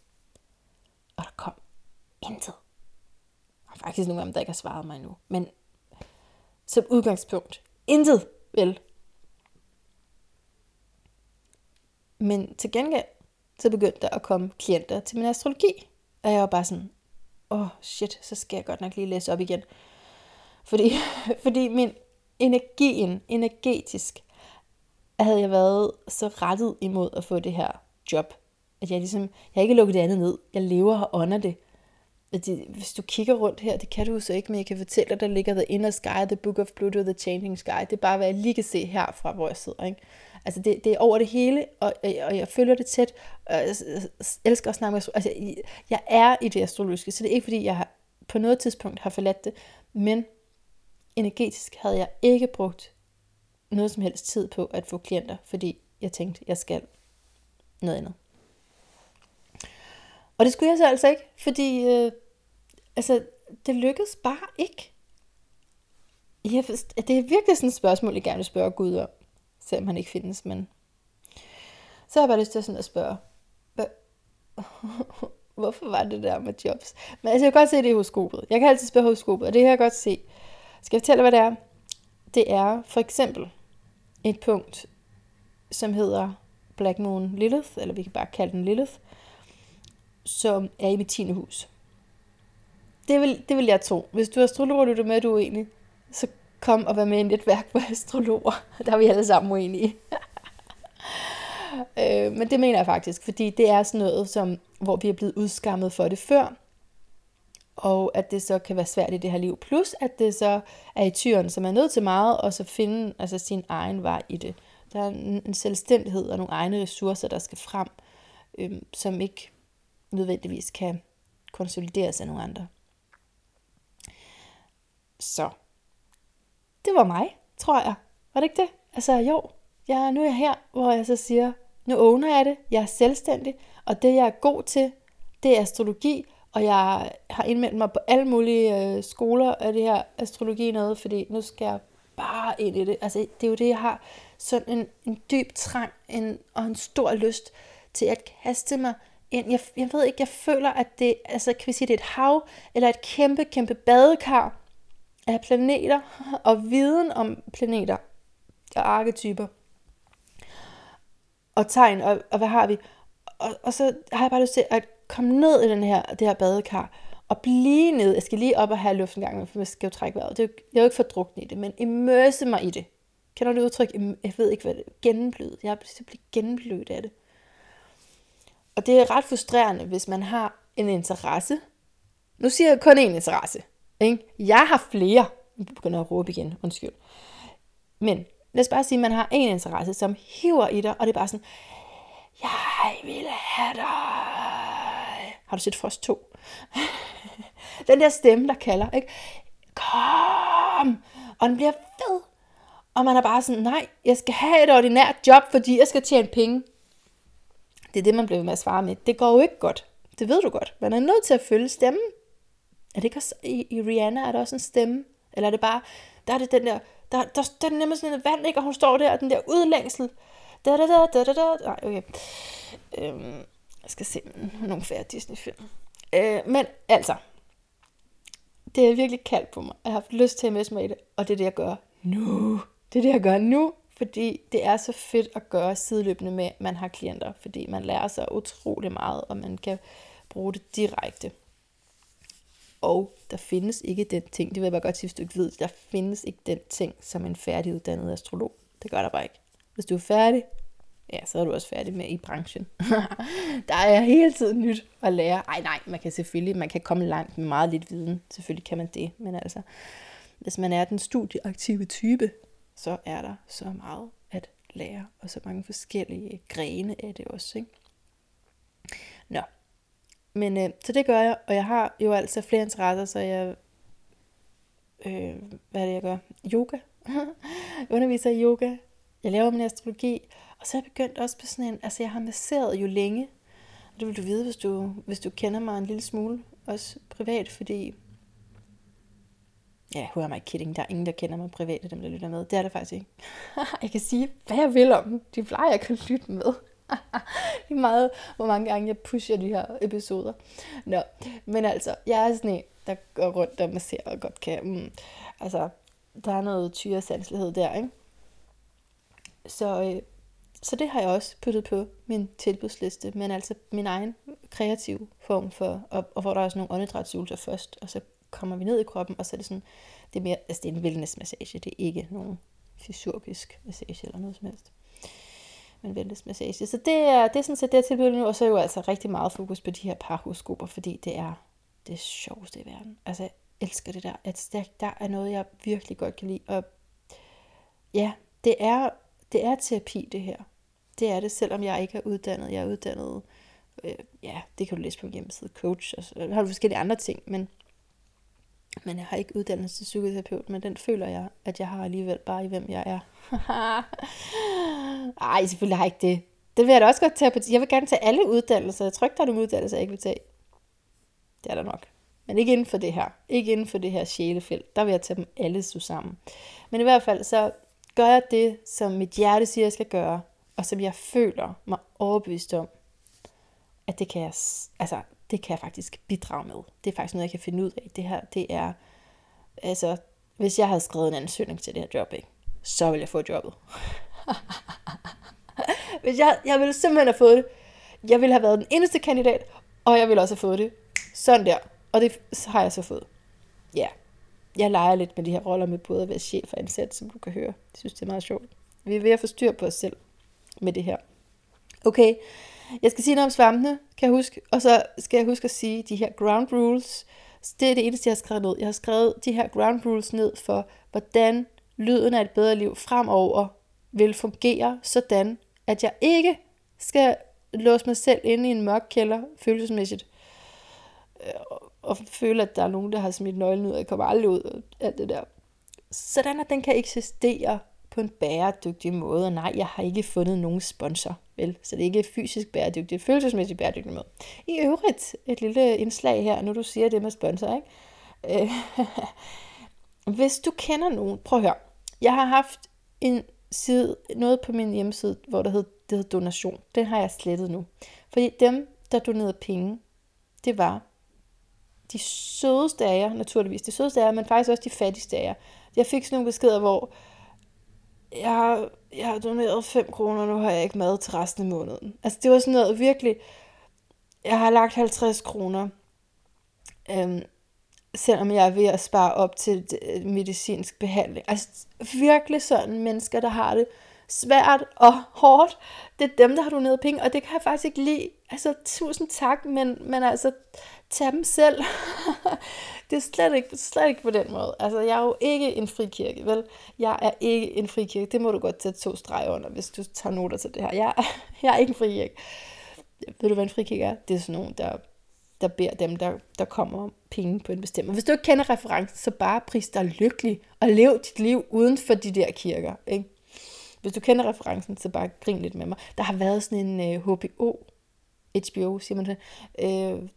Og der kom intet. Og faktisk nogle af dem, der ikke har svaret mig nu. Men som udgangspunkt, intet, vel? Men til gengæld, så begyndte der at komme klienter til min astrologi. Og jeg var bare sådan, åh oh, shit, så skal jeg godt nok lige læse op igen. Fordi, fordi min energien, energetisk, havde jeg været så rettet imod at få det her job. At jeg ligesom, jeg har ikke lukket det andet ned. Jeg lever og ånder det. At. Hvis du kigger rundt her, det kan du så ikke, men jeg kan fortælle dig, der ligger The Inner Sky, The Book of Pluto, The Changing Sky. Det er bare, hvad jeg lige kan se herfra, hvor jeg sidder. Ikke? Altså det, det er over det hele, og, og jeg følger det tæt. Og jeg elsker at snakke med Altså jeg er i det astrologiske, så det er ikke fordi, jeg har, på noget tidspunkt har forladt det, men energetisk havde jeg ikke brugt noget som helst tid på at få klienter, fordi jeg tænkte, jeg skal noget andet. Og det skulle jeg så altså ikke, fordi øh, altså, det lykkedes bare ikke. Jeg, det er virkelig sådan et spørgsmål, jeg gerne vil spørge Gud om, selvom han ikke findes, men så har jeg bare lyst til sådan at spørge, hvorfor var det der med jobs? Men altså, jeg kan godt se det i horoskopet. Jeg kan altid spørge horoskopet, og det kan jeg godt se. Skal jeg fortælle, hvad det er? Det er for eksempel et punkt, som hedder Black Moon Lilith, eller vi kan bare kalde den Lilith, som er i mit 10. hus. Det vil, det vil jeg tro. Hvis du har astrolog, du er med, du er uenig, så kom og vær med i et netværk på astrologer. Der er vi alle sammen uenige. øh, men det mener jeg faktisk, fordi det er sådan noget, som, hvor vi er blevet udskammet for det før, og at det så kan være svært i det her liv. Plus at det så er i tyren, som er nødt til meget, og så finde altså, sin egen vej i det. Der er en selvstændighed og nogle egne ressourcer, der skal frem, øh, som ikke nødvendigvis kan konsolideres af nogle andre. Så det var mig, tror jeg. Var det ikke det? Altså jo, jeg, nu er jeg her, hvor jeg så siger, nu owner jeg det, jeg er selvstændig, og det jeg er god til, det er astrologi, og jeg har indmeldt mig på alle mulige øh, skoler af det her astrologi noget, fordi nu skal jeg bare ind i det. Altså, det er jo det, jeg har sådan en, en dyb trang en, og en stor lyst til at kaste mig ind. Jeg, jeg ved ikke, jeg føler, at det, altså, kan vi sige, det er et hav, eller et kæmpe, kæmpe badekar af planeter og viden om planeter og arketyper. og tegn, og, og hvad har vi? Og, og så har jeg bare lyst til at komme ned i den her, det her badekar, og blive ned. Jeg skal lige op og have luft en gang, for jeg skal jo trække vejret. Det er jo, jeg er jo ikke for drukne i det, men immerse mig i det. Kender du det udtryk? Jeg ved ikke, hvad det er. Gennemblødt. Jeg er simpelthen gennemblødt af det. Og det er ret frustrerende, hvis man har en interesse. Nu siger jeg kun én interesse. Ikke? Jeg har flere. Nu begynder at råbe igen. Undskyld. Men lad os bare sige, at man har en interesse, som hiver i dig, og det er bare sådan, jeg vil have dig. Har du set Frost 2? den der stemme, der kalder, ikke? Kom! Og den bliver fed. Og man er bare sådan, nej, jeg skal have et ordinært job, fordi jeg skal tjene penge. Det er det, man bliver med at svare med. Det går jo ikke godt. Det ved du godt. Man er nødt til at følge stemmen. Er det ikke også, i, i Rihanna er der også en stemme? Eller er det bare, der er det den der, der, der, der er nemlig sådan en vand, ikke? og hun står der, og den der udlængsel. Da, da, da, da, da, da. Nej, okay. Øhm, jeg skal se mm, nogle færre Disney-film. Øh, men altså, det er virkelig kaldt på mig. Jeg har haft lyst til at møde mig i det, og det er det, jeg gør nu. Det er det, jeg gør nu, fordi det er så fedt at gøre sideløbende med, at man har klienter, fordi man lærer sig utrolig meget, og man kan bruge det direkte. Og der findes ikke den ting, det vil jeg bare godt sige, hvis du ikke ved, der findes ikke den ting som en færdiguddannet astrolog. Det gør der bare ikke. Hvis du er færdig, ja, så er du også færdig med i branchen. der er hele tiden nyt at lære. Ej nej, man kan selvfølgelig, man kan komme langt med meget lidt viden. Selvfølgelig kan man det, men altså, hvis man er den studieaktive type, så er der så meget at lære, og så mange forskellige grene af det også. Ikke? Nå, men øh, så det gør jeg, og jeg har jo altså flere interesser, så jeg, øh, hvad er det jeg gør? Yoga. jeg underviser i yoga. Jeg laver min astrologi, og så er jeg begyndt også på sådan en, altså jeg har masseret jo længe, og det vil du vide, hvis du, hvis du kender mig en lille smule, også privat, fordi Ja, who am I kidding? Der er ingen, der kender mig privat, dem der lytter med. Det er det faktisk ikke. jeg kan sige, hvad jeg vil om dem. De plejer jeg kan lytte med det er meget, hvor mange gange jeg pusher de her episoder. Nå, men altså, jeg er sådan en, der går rundt og masserer og godt kan. Mm, altså, der er noget tyresandslighed der, ikke? Så, øh, så det har jeg også puttet på min tilbudsliste, men altså min egen kreative form for, og, og hvor der er sådan nogle åndedrætsøvelser først, og så kommer vi ned i kroppen, og så er det sådan, det er mere, altså det er en wellness-massage, det er ikke nogen fysiurgisk massage eller noget som helst. Men wellness-massage. Så det er, det er sådan set det, jeg tilbyder nu, og så er jo altså rigtig meget fokus på de her parhusgrupper, fordi det er det sjoveste i verden. Altså, jeg elsker det der. At der, der er noget, jeg virkelig godt kan lide. Og ja, det er, det er terapi, det her. Det er det, selvom jeg ikke er uddannet. Jeg er uddannet, øh, ja, det kan du læse på min hjemmeside, coach, og så har du forskellige andre ting, men men jeg har ikke uddannelse til psykoterapeut, men den føler jeg, at jeg har alligevel bare i, hvem jeg er. Ej, selvfølgelig har jeg ikke det. Det vil jeg da også godt tage på. Jeg vil gerne tage alle uddannelser. Jeg tror ikke, der er nogen uddannelser, jeg ikke vil tage. Det er der nok. Men ikke inden for det her. Ikke inden for det her sjælefelt. Der vil jeg tage dem alle så sammen. Men i hvert fald, så gør jeg det, som mit hjerte siger, jeg skal gøre. Og som jeg føler mig overbevist om, at det kan jeg, altså, det kan jeg faktisk bidrage med. Det er faktisk noget, jeg kan finde ud af. Det her, det er, altså, hvis jeg havde skrevet en ansøgning til det her job, ikke, så ville jeg få jobbet. hvis jeg, jeg ville simpelthen have fået det. Jeg ville have været den eneste kandidat, og jeg ville også have fået det. Sådan der. Og det har jeg så fået. Ja. Jeg leger lidt med de her roller med både at være chef og ansat, som du kan høre. Jeg synes, det er meget sjovt. Vi er ved at få styr på os selv med det her. Okay, jeg skal sige noget om svampene, kan jeg huske. Og så skal jeg huske at sige de her ground rules. Det er det eneste, jeg har skrevet ned. Jeg har skrevet de her ground rules ned for, hvordan lyden af et bedre liv fremover vil fungere, sådan at jeg ikke skal låse mig selv inde i en mørk kælder følelsesmæssigt. Øh, og føle, at der er nogen, der har smidt nøglen ud, og jeg kommer aldrig ud, og alt det der. Sådan at den kan eksistere på en bæredygtig måde. Og nej, jeg har ikke fundet nogen sponsor, vel? Så det er ikke fysisk bæredygtigt, det er følelsesmæssigt bæredygtigt måde. I øvrigt, et lille indslag her, nu du siger det med sponsor, ikke? Øh, hvis du kender nogen, prøv at høre. Jeg har haft en side, noget på min hjemmeside, hvor der hed, det hed donation. Den har jeg slettet nu. Fordi dem, der donerede penge, det var de sødeste af jer, naturligvis. De sødeste af jer, men faktisk også de fattigste af jer. Jeg fik sådan nogle beskeder, hvor jeg jeg har doneret 5 kroner, nu har jeg ikke mad til resten af måneden. Altså det var sådan noget virkelig, jeg har lagt 50 kroner, øhm, selvom jeg er ved at spare op til øh, medicinsk behandling. Altså virkelig sådan mennesker, der har det svært og hårdt, det er dem, der har doneret penge, og det kan jeg faktisk ikke lide. Altså, tusind tak, men, men altså, tag dem selv. det er slet ikke, slet ikke på den måde. Altså, jeg er jo ikke en frikirke, vel? Jeg er ikke en frikirke. Det må du godt tage to streger under, hvis du tager noter til det her. Jeg, jeg er ikke en frikirke. Ved du, hvad en frikirke er? Det er sådan nogen, der, der beder dem, der, der kommer penge på en bestemt. Hvis du ikke kender referencen, så bare pris dig lykkelig og lev dit liv uden for de der kirker. Ikke? Hvis du kender referencen, så bare grin lidt med mig. Der har været sådan en uh, øh, HBO, HBO siger man det, uh,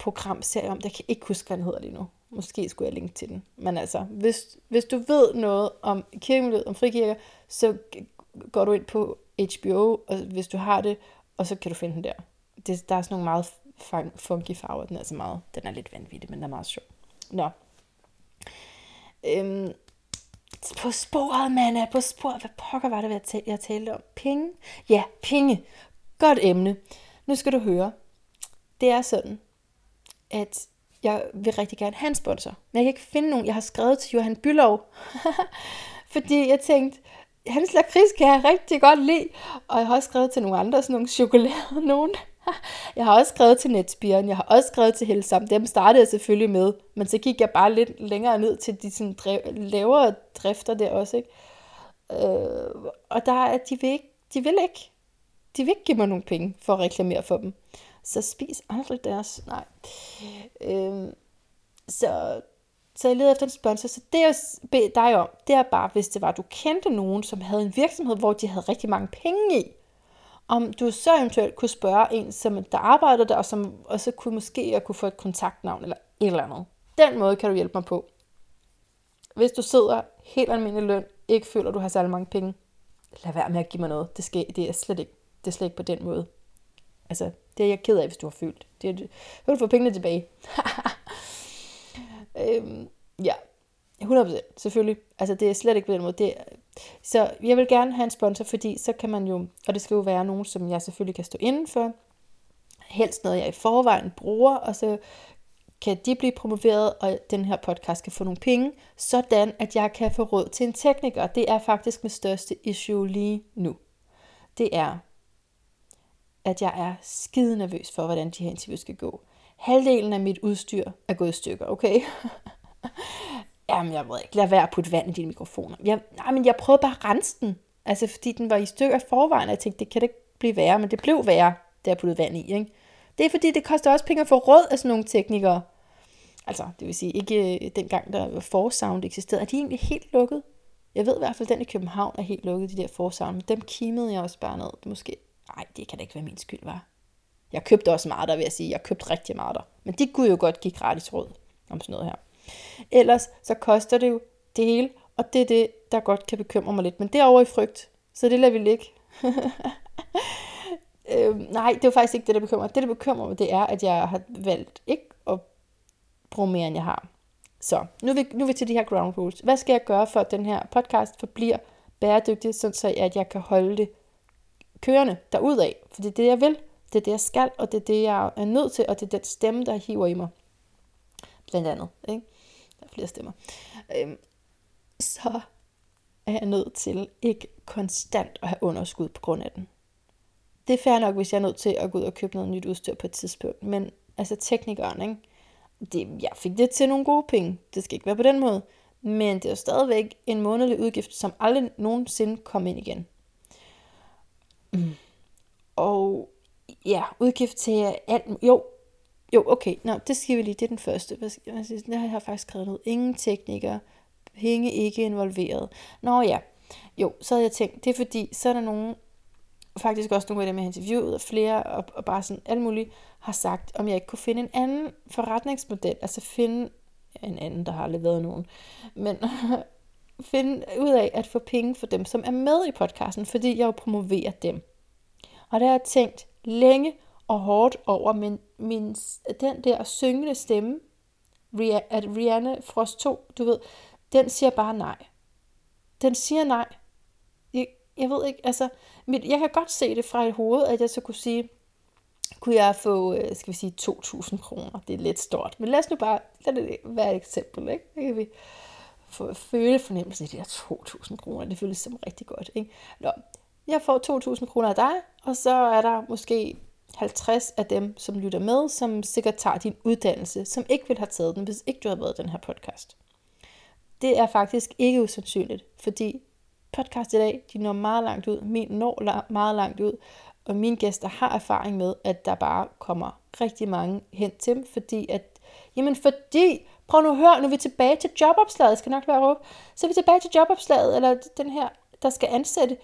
programserie om, det kan ikke huske, hvad den hedder lige nu. Måske skulle jeg linke til den. Men altså, hvis, hvis du ved noget om kirkemiljøet, om frikirker, så går du ind på HBO, og hvis du har det, og så kan du finde den der. Det, der er sådan nogle meget funky farver. Den er, altså meget, den er lidt vanvittig, men den er meget sjov. Nå. Øhm, på sporet, Manna, på sporet. Hvad pokker var det, jeg talte om? Penge? Ja, penge. Godt emne. Nu skal du høre. Det er sådan, at jeg vil rigtig gerne have en sponsor. Men jeg kan ikke finde nogen. Jeg har skrevet til Johan Bylov. fordi jeg tænkte, hans lakrids kan jeg rigtig godt lide. Og jeg har også skrevet til nogle andre, sådan nogle chokolade nogen. Jeg har også skrevet til Netspiren, jeg har også skrevet til Helsam. Dem startede jeg selvfølgelig med, men så gik jeg bare lidt længere ned til de sådan drev, lavere drifter der også. Ikke? Øh, og der er, de vil ikke, de vil ikke, de vil ikke give mig nogle penge for at reklamere for dem. Så spis aldrig deres, nej. Øh, så, så jeg leder efter en sponsor. Så det jeg beder dig om, det er bare, hvis det var, du kendte nogen, som havde en virksomhed, hvor de havde rigtig mange penge i, om du så eventuelt kunne spørge en, som der arbejder der, og som også kunne måske jeg kunne få et kontaktnavn eller et eller andet. Den måde kan du hjælpe mig på. Hvis du sidder helt almindelig løn, ikke føler, du har særlig mange penge, lad være med at give mig noget. Det, skal, det, er, slet ikke, det er slet ikke på den måde. Altså, det er jeg ked af, hvis du har følt. Det er, så kan du få pengene tilbage. øhm, ja, 100% selvfølgelig. Altså, det er slet ikke på den måde. Det er, så jeg vil gerne have en sponsor, fordi så kan man jo, og det skal jo være nogen, som jeg selvfølgelig kan stå inden for, helst noget, jeg i forvejen bruger, og så kan de blive promoveret, og den her podcast kan få nogle penge, sådan at jeg kan få råd til en tekniker. Det er faktisk mit største issue lige nu. Det er, at jeg er skide nervøs for, hvordan de her interviews skal gå. Halvdelen af mit udstyr er gået i stykker, okay? Jamen, jeg ved ikke, lad være at putte vand i dine mikrofoner. Jeg, nej, men jeg prøvede bare at rense den. Altså, fordi den var i stykker i forvejen, og jeg tænkte, det kan det ikke blive værre, men det blev værre, da jeg puttede vand i, ikke? Det er fordi, det koster også penge at få råd af sådan nogle teknikere. Altså, det vil sige, ikke øh, dengang, der Forsound eksisterede. Er de egentlig helt lukket? Jeg ved i hvert fald, at den i København er helt lukket, de der Forsound. Men dem kimede jeg også bare ned. Det måske... Nej, det kan da ikke være min skyld, var. Jeg købte også meget der, vil jeg sige. Jeg købte rigtig meget der. Men de kunne jo godt give gratis råd om sådan noget her. Ellers så koster det jo det hele, og det er det, der godt kan bekymre mig lidt. Men det er over i frygt, så det lader vi ligge. øh, nej, det er faktisk ikke det, der bekymrer mig. Det, der bekymrer mig, det er, at jeg har valgt ikke at bruge mere, end jeg har. Så, nu er, vi, nu er vi til de her ground rules. Hvad skal jeg gøre, for at den her podcast forbliver bæredygtig, så at jeg kan holde det kørende derudad? For det er det, jeg vil. Det er det, jeg skal, og det er det, jeg er nødt til, og det er den stemme, der hiver i mig. Blandt andet. Ikke? Der er flere stemmer. Øhm, så er jeg nødt til ikke konstant at have underskud på grund af den. Det er fair nok, hvis jeg er nødt til at gå ud og købe noget nyt udstyr på et tidspunkt. Men altså teknikeren, ikke? Det, jeg fik det til nogle gode penge. Det skal ikke være på den måde. Men det er jo stadigvæk en månedlig udgift, som aldrig nogensinde kom ind igen. Mm. Og ja, udgift til alt. Jo, jo, okay, Nå, det skal vi lige. Det er den første. Jeg har faktisk skrevet noget. Ingen teknikere. Penge ikke involveret. Nå ja. Jo, så havde jeg tænkt, det er fordi, så er der nogen, faktisk også nogle af dem, jeg har interviewet, og flere, og, og bare sådan alt muligt, har sagt, om jeg ikke kunne finde en anden forretningsmodel, altså finde en anden, der har leveret nogen, men finde ud af at få penge for dem, som er med i podcasten, fordi jeg jo promoverer dem. Og der har jeg tænkt længe og hårdt over, men min, den der syngende stemme, at Rihanna Frost 2, du ved, den siger bare nej. Den siger nej. Jeg, jeg ved ikke, altså, mit, jeg kan godt se det fra et hoved, at jeg så kunne sige, kunne jeg få, øh, skal vi sige, 2.000 kroner. Det er lidt stort. Men lad os nu bare, lad det være et eksempel, ikke? Det kan vi for, føle fornemmelsen af de her 2.000 kroner. Det føles som rigtig godt, ikke? Nå, jeg får 2.000 kroner af dig, og så er der måske 50 af dem, som lytter med, som sikkert tager din uddannelse, som ikke vil have taget den, hvis ikke du har været den her podcast. Det er faktisk ikke usandsynligt, fordi podcast i dag, de når meget langt ud, min når meget langt ud, og mine gæster har erfaring med, at der bare kommer rigtig mange hen til dem, fordi at, jamen fordi, prøv nu at høre, nu er vi tilbage til jobopslaget, skal nok være råb, så er vi tilbage til jobopslaget, eller den her, der skal ansætte,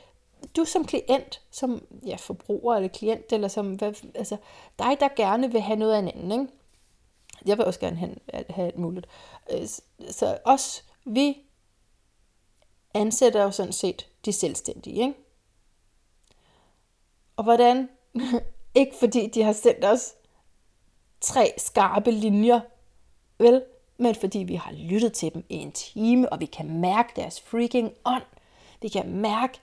du som klient, som ja, forbruger eller klient, eller som, hvad, altså dig, der gerne vil have noget af en anden, ikke? Jeg vil også gerne have, have et muligt. Øh, så os, vi ansætter jo sådan set de selvstændige, ikke? Og hvordan? ikke fordi de har sendt os tre skarpe linjer, vel? Men fordi vi har lyttet til dem i en time, og vi kan mærke deres freaking ånd. Vi kan mærke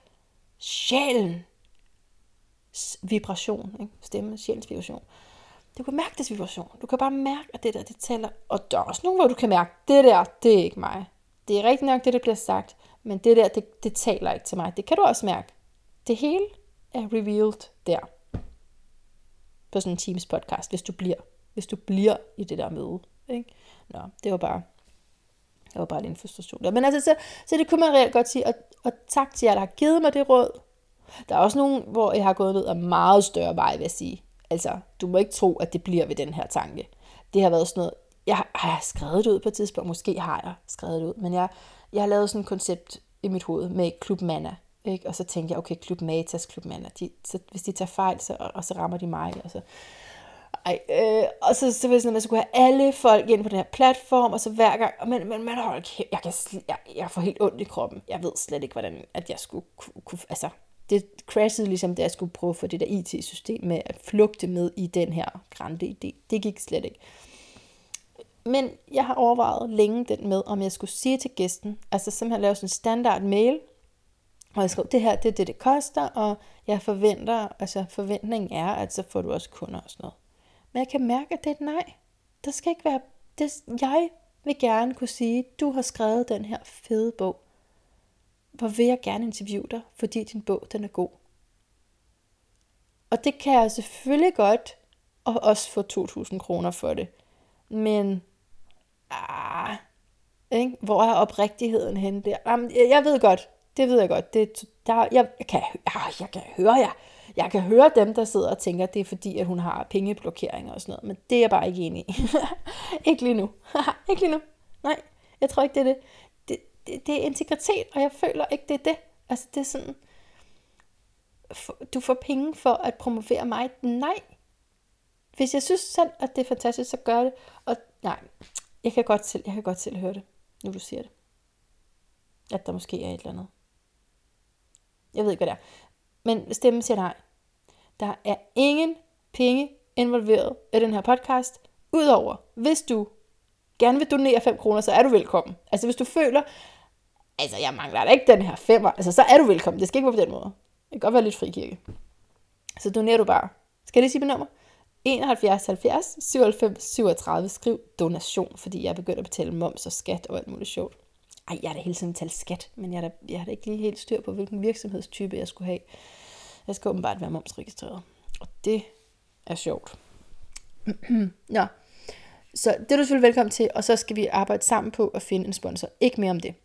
sjælen vibration, ikke? stemme, sjælens vibration. Du kan mærke deres vibration. Du kan bare mærke, at det der, det tæller. Og der er også nogen, hvor du kan mærke, det der, det er ikke mig. Det er rigtig nok det, der bliver sagt, men det der, det, det taler ikke til mig. Det kan du også mærke. Det hele er revealed der. På sådan en Teams podcast, hvis du bliver, hvis du bliver i det der møde. Ikke? Nå, det var bare, det var bare en frustration der. Men altså, så, så det kunne man reelt godt sige, og, og tak til jer, der har givet mig det råd. Der er også nogen, hvor jeg har gået ned af meget større vej, vil jeg sige. Altså, du må ikke tro, at det bliver ved den her tanke. Det har været sådan noget, jeg har, har jeg skrevet det ud på et tidspunkt, måske har jeg skrevet det ud, men jeg, jeg har lavet sådan et koncept i mit hoved med Klub Manna, Ikke? Og så tænkte jeg, okay, Klub Matas, Klub Manna, de, så, hvis de tager fejl, så, og så rammer de mig. Og så, ej, øh, og så, så var det sådan, at man skulle have alle folk ind på den her platform, og så hver gang, men, men man kæft, jeg, kan, jeg, jeg får helt ondt i kroppen. Jeg ved slet ikke, hvordan at jeg skulle kunne, altså, det crashede ligesom, da jeg skulle prøve at få det der IT-system med at flugte med i den her grande idé. Det gik slet ikke. Men jeg har overvejet længe den med, om jeg skulle sige til gæsten, altså simpelthen lave sådan en standard mail, og jeg skrev, det her, det er det, det koster, og jeg forventer, altså forventningen er, at så får du også kunder og sådan noget. Men jeg kan mærke, at det er et nej. Der skal ikke være, det, jeg vil gerne kunne sige, du har skrevet den her fede bog. Hvor vil jeg gerne interviewe dig, fordi din bog, den er god. Og det kan jeg selvfølgelig godt, og også få 2.000 kroner for det. Men ah, ikke? hvor er oprigtigheden henne der? Jamen, jeg ved godt, det ved jeg godt. Det, der, jeg, jeg, kan, jeg, jeg kan høre jer. Jeg kan høre dem, der sidder og tænker, at det er fordi, at hun har pengeblokeringer og sådan noget. Men det er jeg bare ikke enig i. ikke lige nu. ikke lige nu. Nej, jeg tror ikke, det er det. Det, det. det er integritet, og jeg føler ikke, det er det. Altså, det er sådan, du får penge for at promovere mig. Nej. Hvis jeg synes selv, at det er fantastisk, så gør det. Og nej, jeg kan godt selv, jeg kan godt selv høre det, nu du siger det. At der måske er et eller andet. Jeg ved ikke, hvad det er. Men stemmen siger nej. Der er ingen penge involveret i den her podcast, udover hvis du gerne vil donere 5 kroner, så er du velkommen. Altså hvis du føler, altså jeg mangler da ikke den her femmer, altså så er du velkommen. Det skal ikke være på den måde. Det kan godt være lidt frikirke. Så donerer du bare. Skal jeg lige sige mit nummer? 71 70 97 37. Skriv donation, fordi jeg er begyndt at betale moms og skat og alt muligt sjovt. Ej, jeg har da hele tiden talt skat, men jeg har, da, jeg har da ikke lige helt styr på, hvilken virksomhedstype jeg skulle have. Jeg skal åbenbart være momsregistreret. Og det er sjovt. Nå, så det er du selvfølgelig velkommen til, og så skal vi arbejde sammen på at finde en sponsor. Ikke mere om det.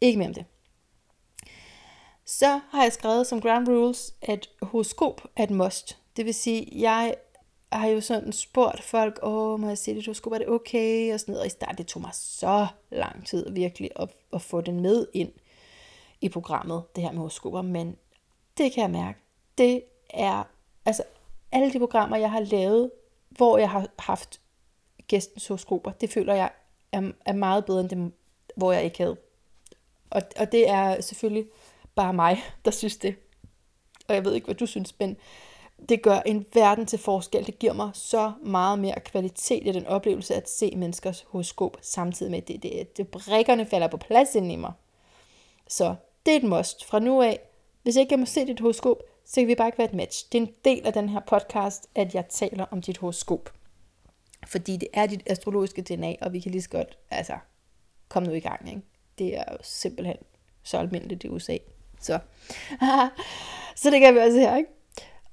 Ikke mere om det. Så har jeg skrevet som ground rules, at horoskop er et must. Det vil sige, jeg har jo sådan spurgt folk, åh, må jeg se det du skulle, var det okay? Og sådan noget. Og i starten, det tog mig så lang tid virkelig at, at få den med ind i programmet, det her med horoskoper. Men det kan jeg mærke. Det er, altså alle de programmer, jeg har lavet, hvor jeg har haft gæstens horoskoper, det føler jeg er, er meget bedre end dem, hvor jeg ikke havde. Og, og det er selvfølgelig bare mig, der synes det. Og jeg ved ikke, hvad du synes, men det gør en verden til forskel. Det giver mig så meget mere kvalitet i den oplevelse at se menneskers horoskop samtidig med, at det, det, det brikkerne falder på plads ind i mig. Så det er et must. Fra nu af, hvis ikke jeg må se dit horoskop, så kan vi bare ikke være et match. Det er en del af den her podcast, at jeg taler om dit horoskop. Fordi det er dit astrologiske DNA, og vi kan lige så godt, altså, komme nu i gang. Ikke? Det er jo simpelthen så almindeligt i USA. Så. så det kan vi også her, ikke?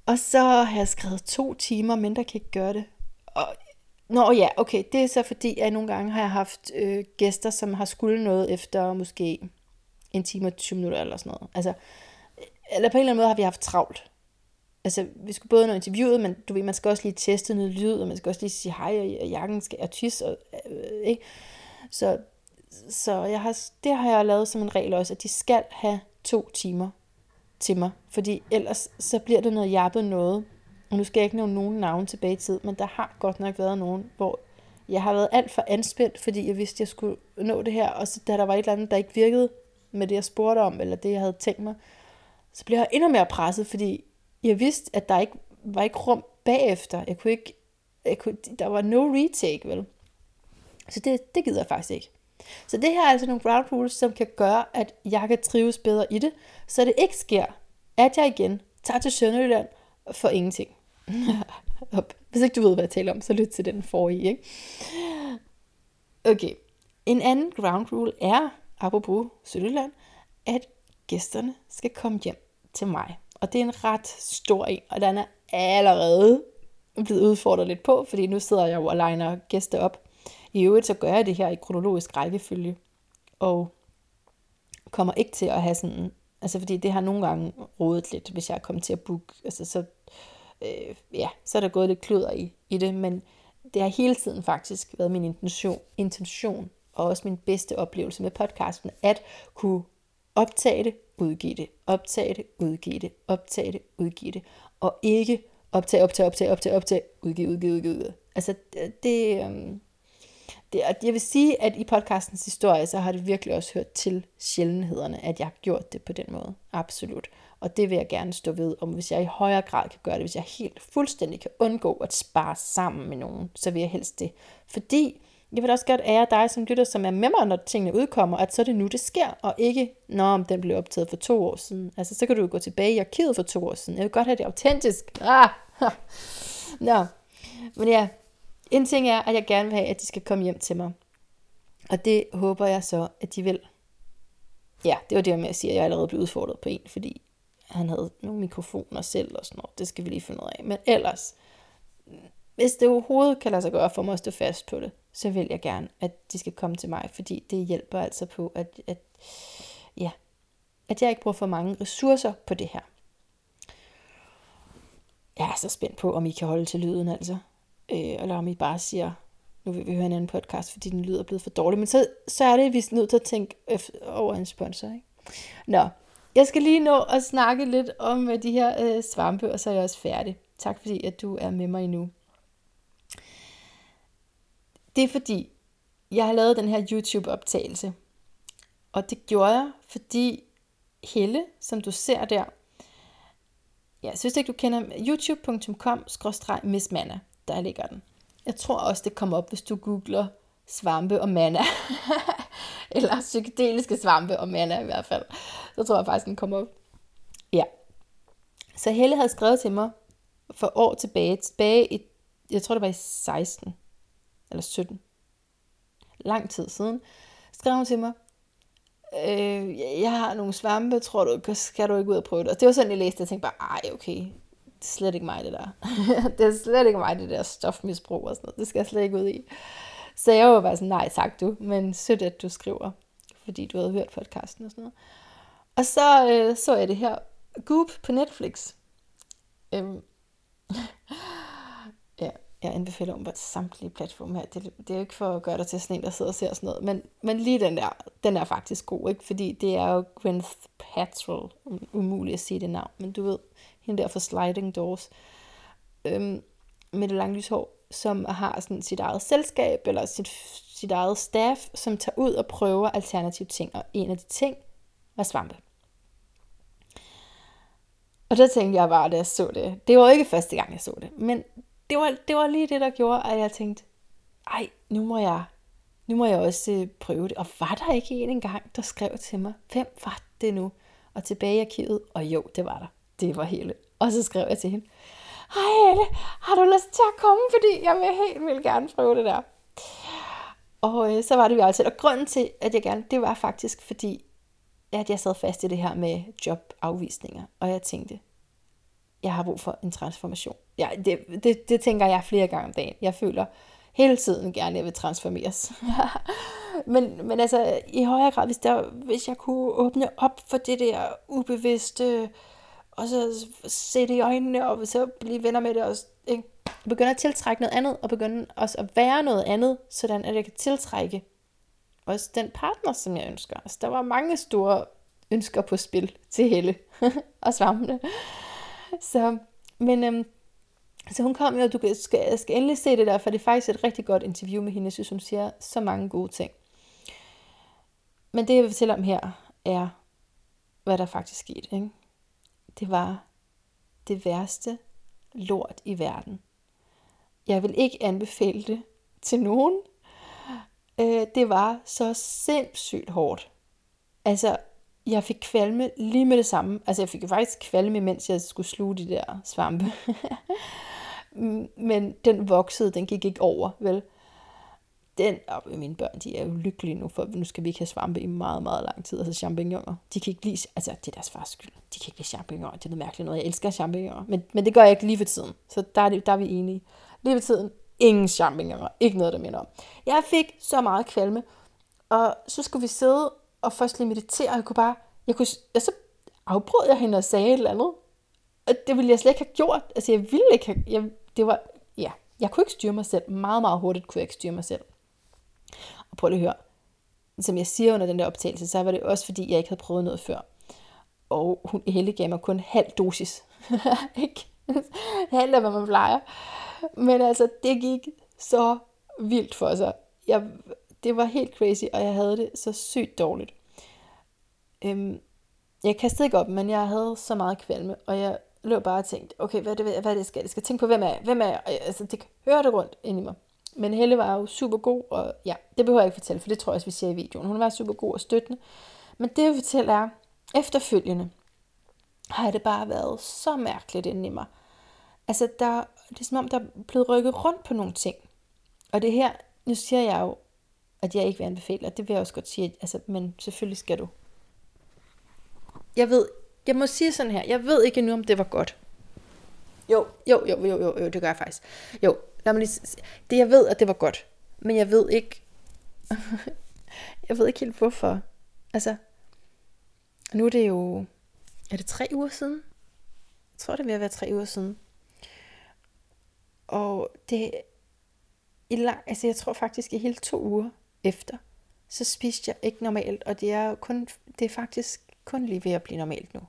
Og så har jeg skrevet to timer, men der kan ikke gøre det. Og, nå ja, okay, det er så fordi, at nogle gange har jeg haft øh, gæster, som har skulle noget efter måske en time og 20 minutter eller sådan noget. Altså, eller på en eller anden måde har vi haft travlt. Altså, vi skulle både nå interviewet, men du ved, man skal også lige teste noget lyd, og man skal også lige sige hej, og jakken skal er tis, og, øh, ikke? Så, så jeg har, det har jeg lavet som en regel også, at de skal have to timer til mig, fordi ellers så bliver det noget jappet noget. Og nu skal jeg ikke nævne nogen navn tilbage i tid, men der har godt nok været nogen, hvor jeg har været alt for anspændt, fordi jeg vidste, at jeg skulle nå det her, og så da der var et eller andet, der ikke virkede med det, jeg spurgte om, eller det, jeg havde tænkt mig, så blev jeg endnu mere presset, fordi jeg vidste, at der ikke var ikke rum bagefter. Jeg kunne ikke, jeg kunne, der var no retake, vel? Så det, det gider jeg faktisk ikke. Så det her er altså nogle ground rules, som kan gøre, at jeg kan trives bedre i det, så det ikke sker, at jeg igen tager til Sønderjylland for ingenting. Hvis ikke du ved, hvad jeg taler om, så lyt til den forrige. Ikke? Okay. En anden ground rule er, apropos Sønderjylland, at gæsterne skal komme hjem til mig. Og det er en ret stor en, og den er allerede blevet udfordret lidt på, fordi nu sidder jeg jo og legner gæster op. I øvrigt så gør jeg det her i kronologisk rækkefølge, og kommer ikke til at have sådan, altså fordi det har nogle gange rodet lidt, hvis jeg er kommet til at booke, altså så, øh, ja, så er der gået lidt kløder i, i det, men det har hele tiden faktisk været min intention, intention og også min bedste oplevelse med podcasten, at kunne optage det, udgive det, optage det, udgive det, optage det, udgive det, og ikke optage, optage, optage, optage, optage, udgive, udgive, udgive, udgive. Altså det, øhm, det, og jeg vil sige, at i podcastens historie, så har det virkelig også hørt til sjældenhederne, at jeg har gjort det på den måde. Absolut. Og det vil jeg gerne stå ved, om hvis jeg i højere grad kan gøre det, hvis jeg helt fuldstændig kan undgå at spare sammen med nogen, så vil jeg helst det. Fordi jeg vil også godt ære dig som lytter, som er med mig, når tingene udkommer, at så er det nu, det sker, og ikke, når den blev optaget for to år siden. Altså, så kan du jo gå tilbage i arkivet for to år siden. Jeg vil godt have det autentisk. Ah! Nå. Men ja, en ting er, at jeg gerne vil have, at de skal komme hjem til mig. Og det håber jeg så, at de vil. Ja, det var det med at sige, at jeg allerede blev udfordret på en, fordi han havde nogle mikrofoner selv og sådan noget. Det skal vi lige finde ud af. Men ellers, hvis det overhovedet kan lade sig gøre for mig at stå fast på det, så vil jeg gerne, at de skal komme til mig, fordi det hjælper altså på, at, at, ja, at jeg ikke bruger for mange ressourcer på det her. Jeg er så spændt på, om I kan holde til lyden, altså. Øh, eller om I bare siger, nu vil vi høre en anden podcast, fordi den lyder blevet for dårlig. Men så, så er det, vi er nødt til at tænke øh, over en sponsor. Ikke? Nå, jeg skal lige nå at snakke lidt om øh, de her øh, svampe, og så er jeg også færdig. Tak fordi, at du er med mig nu. Det er fordi, jeg har lavet den her YouTube-optagelse. Og det gjorde jeg, fordi Helle, som du ser der, jeg synes ikke, du kender youtube.com-missmanna. Der ligger den. Jeg tror også, det kommer op, hvis du googler svampe og manna. Eller psykedeliske svampe og manna i hvert fald. Så tror jeg faktisk, den kommer op. Ja. Så Helle havde skrevet til mig for år tilbage, tilbage i, jeg tror det var i 16, eller 17, lang tid siden, skrev hun til mig, øh, jeg har nogle svampe, tror du, skal du ikke ud og prøve det? Og det var sådan, jeg læste, jeg tænkte bare, ej okay, det er slet ikke mig det der. det er slet ikke mig det der stofmisbrug og sådan noget, det skal jeg slet ikke ud i. Så jeg var bare sådan, nej tak du, men sødt at du skriver, fordi du havde hørt podcasten og sådan noget. Og så øh, så jeg det her, Goop på Netflix. Øhm, jeg anbefaler om på samtlige platforme her. Det, det er jo ikke for at gøre dig til sådan en, der sidder og ser sådan noget, men, men lige den der, den er faktisk god, ikke? Fordi det er jo Gwyneth Paltrow, umuligt at sige det navn, men du ved, hende der for Sliding Doors, øhm, med det lange lyshår, som har sådan sit eget selskab, eller sit, sit eget staff, som tager ud og prøver alternative ting, og en af de ting var svampe. Og der tænkte jeg bare, da jeg så det, det var ikke første gang, jeg så det, men det var, det var lige det, der gjorde, at jeg tænkte, ej, nu må jeg, nu må jeg også øh, prøve det. Og var der ikke en engang, der skrev til mig, hvem var det nu? og tilbage i arkivet, og jo, det var der. Det var hele. Og så skrev jeg til hende, Hej Helle, har du lyst til at komme, fordi jeg vil helt vildt gerne prøve det der. Og øh, så var det vi altså. Og grunden til, at jeg gerne, det var faktisk fordi, at jeg sad fast i det her med jobafvisninger. Og jeg tænkte, jeg har brug for en transformation. Ja, det, det, det tænker jeg flere gange om dagen. Jeg føler hele tiden gerne, at jeg vil transformeres. men, men altså, i højere grad, hvis, der, hvis jeg kunne åbne op for det der ubevidste, og så se det i øjnene, og så blive venner med det, og ikke? begynde at tiltrække noget andet, og begynde også at være noget andet, sådan at jeg kan tiltrække også den partner, som jeg ønsker. Altså, der var mange store ønsker på spil til Helle og svampene. Så, men øhm, så hun kom jo, og du skal, skal endelig se det der, for det er faktisk et rigtig godt interview med hende. Jeg synes, hun siger så mange gode ting. Men det, jeg vil fortælle om her, er, hvad der faktisk skete. Ikke? Det var det værste lort i verden. Jeg vil ikke anbefale det til nogen. Øh, det var så sindssygt hårdt. Altså, jeg fik kvalme lige med det samme. Altså, jeg fik faktisk kvalme, mens jeg skulle sluge de der svampe. Mm, men den voksede, den gik ikke over, vel? Den, og mine børn, de er jo lykkelige nu, for nu skal vi ikke have svampe i meget, meget lang tid. Altså champignoner, de kan ikke lide, altså det er deres fars skyld, de kan ikke lide champignoner, det er noget mærkeligt noget, jeg elsker champignoner, men, men det gør jeg ikke lige for tiden, så der er, det, der er vi enige. Lige for tiden, ingen champignoner, ikke noget, der minder om. Jeg fik så meget kvalme, og så skulle vi sidde og først lige meditere, og jeg kunne bare, jeg kunne, og så afbrød jeg hende og sagde et eller andet, og det ville jeg slet ikke have gjort, altså jeg ville ikke have, jeg, det var, ja, jeg kunne ikke styre mig selv, meget, meget hurtigt kunne jeg ikke styre mig selv. Og prøv lige at høre, som jeg siger under den der optagelse, så var det også fordi, jeg ikke havde prøvet noget før. Og hun Helle gav mig kun halv dosis. ikke? halv af, hvad man plejer. Men altså, det gik så vildt for sig. Jeg, det var helt crazy, og jeg havde det så sygt dårligt. Øhm, jeg kastede ikke op, men jeg havde så meget kvalme, og jeg lå bare og tænkte, okay, hvad er det, hvad er det jeg skal? Jeg skal tænke på, hvem er jeg? Hvem er jeg? Og jeg, altså, det hørte rundt ind i mig. Men Helle var jo super god, og ja, det behøver jeg ikke fortælle, for det tror jeg også, vi ser i videoen. Hun var super god og støttende. Men det jeg vil fortælle er, efterfølgende har det bare været så mærkeligt inde i mig. Altså, der, det er som om, der er blevet rykket rundt på nogle ting. Og det her, nu siger jeg jo, at jeg ikke vil anbefale, og det vil jeg også godt sige, altså, men selvfølgelig skal du. Jeg ved, jeg må sige sådan her, jeg ved ikke nu, om det var godt. Jo, jo, jo, jo, jo, jo det gør jeg faktisk. Jo, lad mig lige, det jeg ved, at det var godt, men jeg ved ikke, jeg ved ikke helt hvorfor. Altså, nu er det jo, er det tre uger siden? Jeg tror, det er ved at være tre uger siden. Og det, i lang, altså jeg tror faktisk i hele to uger efter, så spiste jeg ikke normalt, og det er kun, det er faktisk kun lige ved at blive normalt nu.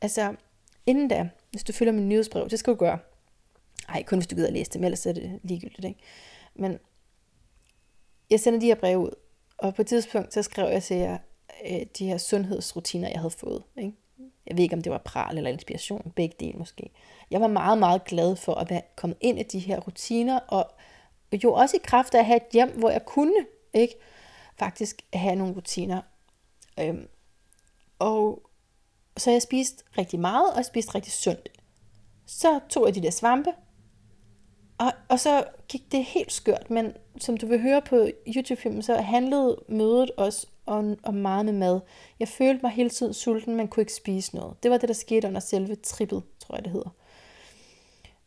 Altså, inden da, hvis du følger min nyhedsbrev, det skal du gøre. Ej, kun hvis du gider at læse dem, ellers er det ligegyldigt, ikke? Men jeg sender de her breve ud, og på et tidspunkt, så skrev jeg til jer øh, de her sundhedsrutiner, jeg havde fået. Ikke? Jeg ved ikke, om det var pral eller inspiration, begge dele måske. Jeg var meget, meget glad for at være kommet ind i de her rutiner, og jo også i kraft af at have et hjem, hvor jeg kunne ikke faktisk have nogle rutiner. Øhm, og så jeg spiste rigtig meget, og jeg spiste rigtig sundt. Så tog jeg de der svampe, og, og så gik det helt skørt, men som du vil høre på YouTube-filmen, så handlede mødet også om, om meget med mad. Jeg følte mig hele tiden sulten, men kunne ikke spise noget. Det var det, der skete under selve trippet, tror jeg det hedder.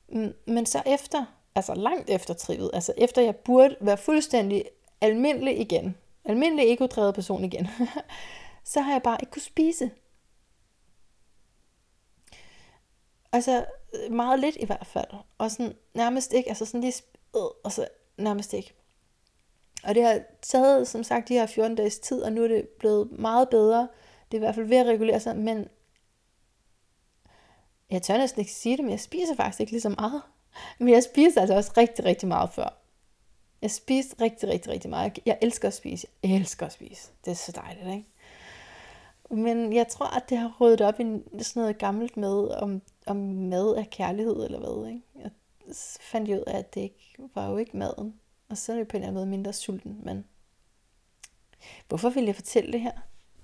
Mm, men så efter, altså langt efter trippet, altså efter jeg burde være fuldstændig almindelig igen, almindelig egodrevet person igen, så har jeg bare ikke kunne spise. Altså øh, meget lidt i hvert fald. Og sådan nærmest ikke, altså sådan lige, øh, og så nærmest ikke. Og det har taget, som sagt, de her 14 dages tid, og nu er det blevet meget bedre. Det er i hvert fald ved at regulere sig, men jeg tør næsten ikke sige det, men jeg spiser faktisk ikke lige så meget. Men jeg spiser altså også rigtig, rigtig meget før. Jeg spiser rigtig, rigtig, rigtig meget. Jeg elsker at spise. Jeg elsker at spise. Det er så dejligt, ikke? Men jeg tror, at det har ryddet op i sådan noget gammelt med, om, om mad er kærlighed eller hvad. Ikke? Jeg fandt ud af, at det ikke, var jo ikke maden. Og så er det på en eller anden måde mindre sulten. Men hvorfor vil jeg fortælle det her?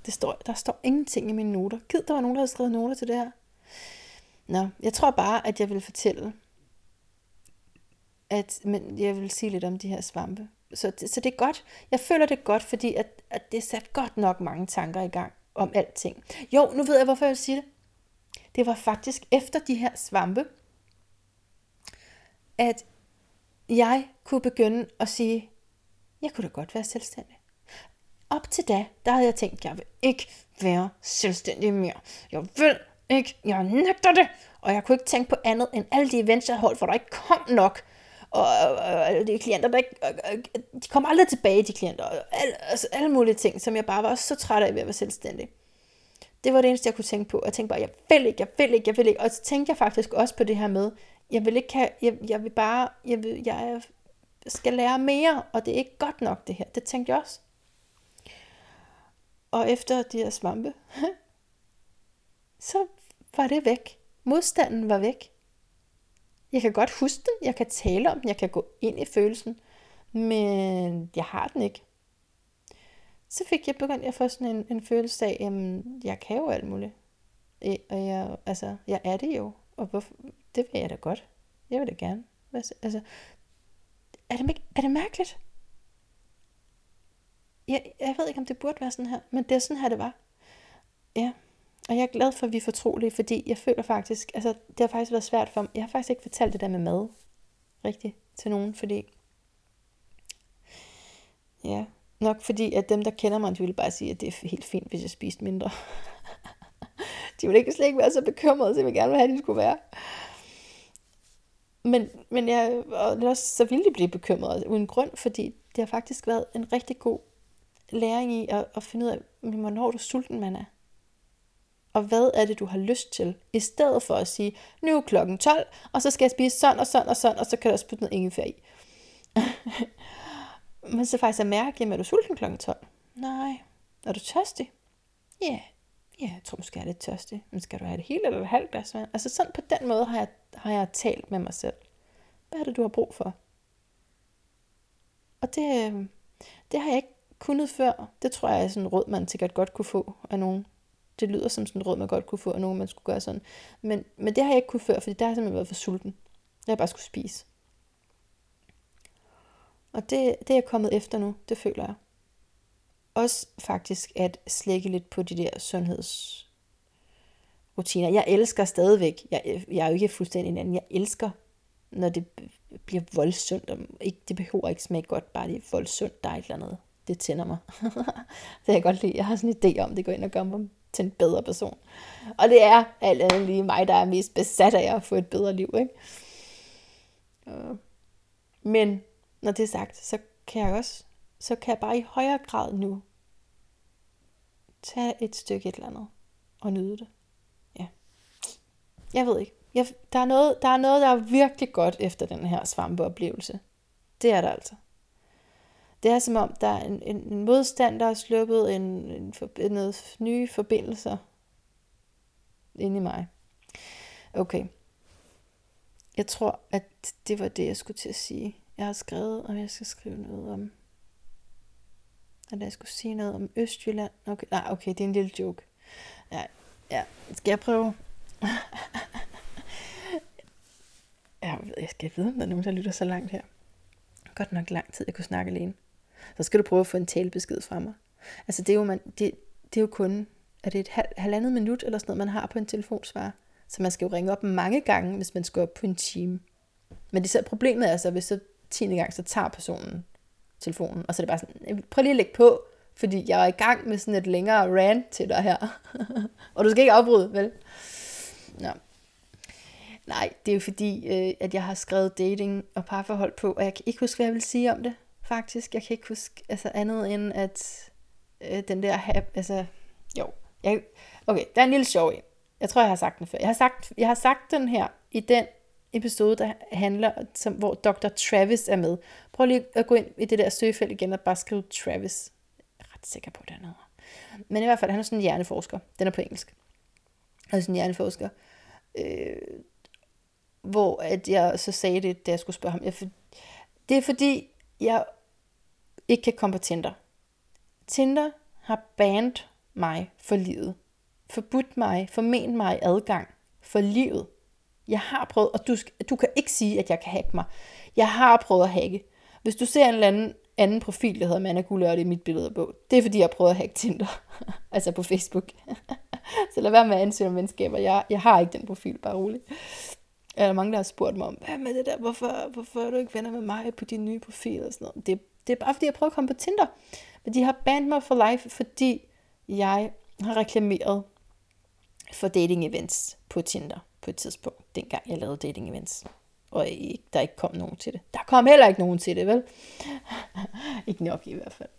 Det står, der står ingenting i mine noter. Gid, der var nogen, der havde skrevet noter til det her. Nå, jeg tror bare, at jeg vil fortælle, at men jeg vil sige lidt om de her svampe. Så så det er godt. Jeg føler det godt, fordi at, at det satte godt nok mange tanker i gang om alting. Jo, nu ved jeg, hvorfor jeg vil sige det. Det var faktisk efter de her svampe, at jeg kunne begynde at sige, jeg kunne da godt være selvstændig. Op til da, der havde jeg tænkt, jeg vil ikke være selvstændig mere. Jeg vil ikke, jeg nægter det. Og jeg kunne ikke tænke på andet end alle de events, jeg holdt, hvor der ikke kom nok. Og, og alle de klienter, der ikke, de kom aldrig tilbage, de klienter. Og alle, altså, alle mulige ting, som jeg bare var så træt af ved at være selvstændig. Det var det eneste, jeg kunne tænke på. Jeg tænkte bare, jeg vil ikke, jeg vil ikke, jeg vil ikke. Og så tænkte jeg faktisk også på det her med, jeg vil ikke have, jeg, jeg vil bare, jeg, vil, jeg skal lære mere, og det er ikke godt nok det her. Det tænkte jeg også. Og efter de her svampe, så var det væk. Modstanden var væk. Jeg kan godt huske den, jeg kan tale om den, jeg kan gå ind i følelsen, men jeg har den ikke. Så fik jeg begyndt at få sådan en, en følelse af, at jeg kan jo alt muligt. Og jeg, altså, jeg er det jo. Og hvorfor, det vil jeg da godt. Jeg vil da gerne. Altså, er det, er det mærkeligt? Jeg, jeg ved ikke, om det burde være sådan her, men det er sådan her, det var. Ja, og jeg er glad for, at vi er fortrolige, fordi jeg føler faktisk, altså det har faktisk været svært for mig. Jeg har faktisk ikke fortalt det der med mad rigtigt til nogen, fordi ja, nok fordi, at dem, der kender mig, de ville bare sige, at det er helt fint, hvis jeg spiste mindre. de ville ikke slet ikke være så bekymrede, så jeg ville gerne have, at de skulle være. Men, men jeg, og også, så ville de blive bekymrede uden grund, fordi det har faktisk været en rigtig god læring i at, at finde ud af, hvornår du sulten man er. Og hvad er det, du har lyst til? I stedet for at sige, nu er klokken 12, og så skal jeg spise sådan og sådan og sådan, og så kan der også putte noget ingefær i. Men så faktisk at mærke, jamen er du sulten klokken 12? Nej. Er du tørstig? Ja. Yeah. Ja, jeg tror måske, jeg er lidt tørstig. Men skal du have det hele eller et halvt glas vand? Altså sådan på den måde har jeg, har jeg talt med mig selv. Hvad er det, du har brug for? Og det, øhm, det har jeg ikke kunnet før. Det tror jeg er sådan en råd, man sikkert godt kunne få af nogen. Det lyder som sådan en råd, man godt kunne få af nogen, man skulle gøre sådan. Men, men det har jeg ikke kunnet før, fordi der har jeg simpelthen været for sulten. Jeg har bare skulle spise. Og det, det er jeg kommet efter nu, det føler jeg. Også faktisk at slække lidt på de der sundhedsrutiner. Jeg elsker stadigvæk, jeg, jeg er jo ikke fuldstændig en anden, jeg elsker, når det bliver voldsundt. Ikke, det behøver ikke smage godt, bare det er voldsomt, der er et eller andet det tænder mig. det kan jeg godt lide. Jeg har sådan en idé om, det går ind og gør mig til en bedre person. Og det er alt andet lige mig, der er mest besat af at få et bedre liv. Ikke? Øh. Men når det er sagt, så kan jeg også, så kan jeg bare i højere grad nu tage et stykke et eller andet og nyde det. Ja. Jeg ved ikke. Jeg, der, er noget, der er noget, der er virkelig godt efter den her svampeoplevelse. Det er der altså. Det er som om, der er en, en modstand, der er sluppet en, en, en, noget nye forbindelser ind i mig. Okay. Jeg tror, at det var det, jeg skulle til at sige. Jeg har skrevet, og jeg skal skrive noget om... At jeg skulle sige noget om Østjylland. Okay, nej, okay, det er en lille joke. Ja, ja. Skal jeg prøve? jeg, jeg skal vide, om der er nogen, der lytter så langt her. Godt nok lang tid, jeg kunne snakke alene så skal du prøve at få en talebesked fra mig. Altså det er jo, man, det, det er jo kun, er det et halv, halvandet minut eller sådan noget, man har på en telefonsvar. Så man skal jo ringe op mange gange, hvis man skal op på en time. Men det så problemet er så, hvis så 10. gang, så tager personen telefonen, og så er det bare sådan, prøv lige at lægge på, fordi jeg er i gang med sådan et længere rant til dig her. og du skal ikke afbryde, vel? Nå. Nej, det er jo fordi, øh, at jeg har skrevet dating og parforhold på, og jeg kan ikke huske, hvad jeg vil sige om det faktisk. Jeg kan ikke huske altså andet end, at øh, den der, altså, jo. Jeg, okay, der er en lille sjov en. Jeg tror, jeg har sagt den før. Jeg har sagt, jeg har sagt den her i den episode, der handler, som, hvor Dr. Travis er med. Prøv lige at gå ind i det der søgefelt igen og bare skrive Travis. Jeg er ret sikker på, det er noget. Men i hvert fald, han er sådan en hjerneforsker. Den er på engelsk. Han er sådan en hjerneforsker. Øh, hvor at jeg så sagde det, da jeg skulle spørge ham. Jeg, det er fordi, jeg ikke kan komme på Tinder. Tinder har banned mig for livet. Forbudt mig, forment mig adgang for livet. Jeg har prøvet, og du, du kan ikke sige, at jeg kan hacke mig. Jeg har prøvet at hacke. Hvis du ser en eller anden, anden profil, der hedder Manna Gulør, det er mit billede på, det er fordi, jeg har prøvet at hacke Tinder. altså på Facebook. så lad være med at ansøge om venskaber. Jeg, jeg har ikke den profil, bare roligt. Er der mange, der har spurgt mig om, hvad med det der, hvorfor, hvorfor er du ikke venner med mig på din nye profil og sådan noget. Det, det er bare fordi, jeg prøver at komme på Tinder. Men de har bandt mig for life, fordi jeg har reklameret for dating events på Tinder på et tidspunkt, dengang jeg lavede dating events. Og ikke, der ikke kom nogen til det. Der kom heller ikke nogen til det, vel? ikke nok i hvert fald.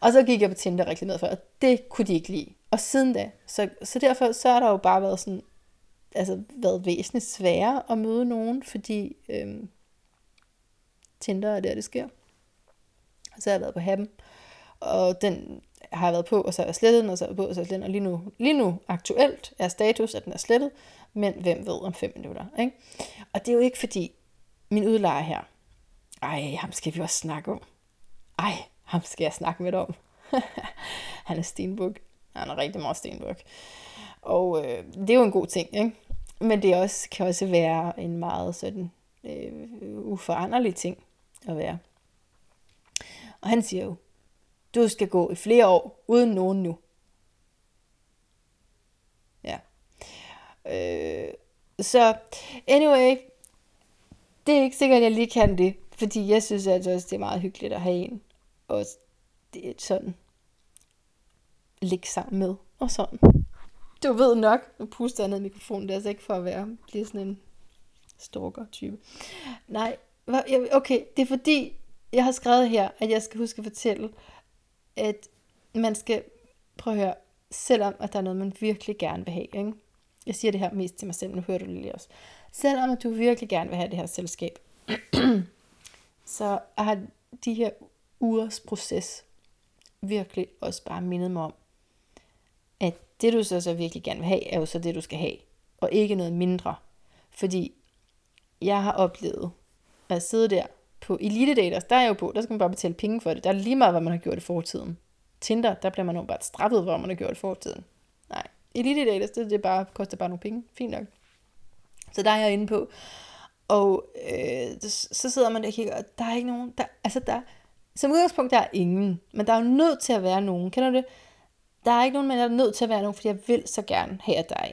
Og så gik jeg på Tinder og reklamerede for, og det kunne de ikke lide. Og siden da, så, så derfor så har der jo bare været sådan, altså været væsentligt sværere at møde nogen, fordi øhm, Tinder er der, det sker. Og så har jeg været på Happen, og den har jeg været på, og så er jeg slettet den, og så er jeg på, og så er jeg slettet, og lige nu, lige nu aktuelt er status, at den er slettet, men hvem ved om fem minutter, ikke? Og det er jo ikke fordi, min udlejer her, ej, ham skal vi også snakke om. Ej, ham skal jeg snakke med om. han er stenbuk. Han er rigtig meget stenbuk. Og øh, det er jo en god ting, ikke? Men det også, kan også være en meget sådan øh, uforanderlig ting at være. Og han siger jo, du skal gå i flere år uden nogen nu. Ja. Øh, så anyway, det er ikke sikkert, at jeg lige kan det, fordi jeg synes altså også, det er meget hyggeligt at have en, og det er sådan, ligge sammen med, og sådan. Du ved nok, nu puster jeg ned mikrofonen, det er altså ikke for at være, blive sådan en stalker-type. Nej, okay, det er fordi, jeg har skrevet her, at jeg skal huske at fortælle, at man skal, prøve at høre, selvom at der er noget, man virkelig gerne vil have, ikke? Jeg siger det her mest til mig selv, nu hører du det lige også, selvom at du virkelig gerne vil have det her selskab, så har de her ugers proces virkelig også bare mindet mig om, at det du så, så virkelig gerne vil have, er jo så det, du skal have, og ikke noget mindre. Fordi jeg har oplevet at sidde der på Elite Daters, der er jo på, der skal man bare betale penge for det. Der er lige meget, hvad man har gjort i fortiden. Tinder, der bliver man jo bare straffet, hvor man har gjort i fortiden. Nej, Elite Daters, det, det bare, koster bare nogle penge. Fint nok. Så der er jeg inde på. Og øh, så sidder man der og kigger, og der er ikke nogen, der, altså der, som udgangspunkt der er ingen, men der er jo nødt til at være nogen. Kender du det? Der er ikke nogen, men der er nødt til at være nogen, fordi jeg vil så gerne have, at der er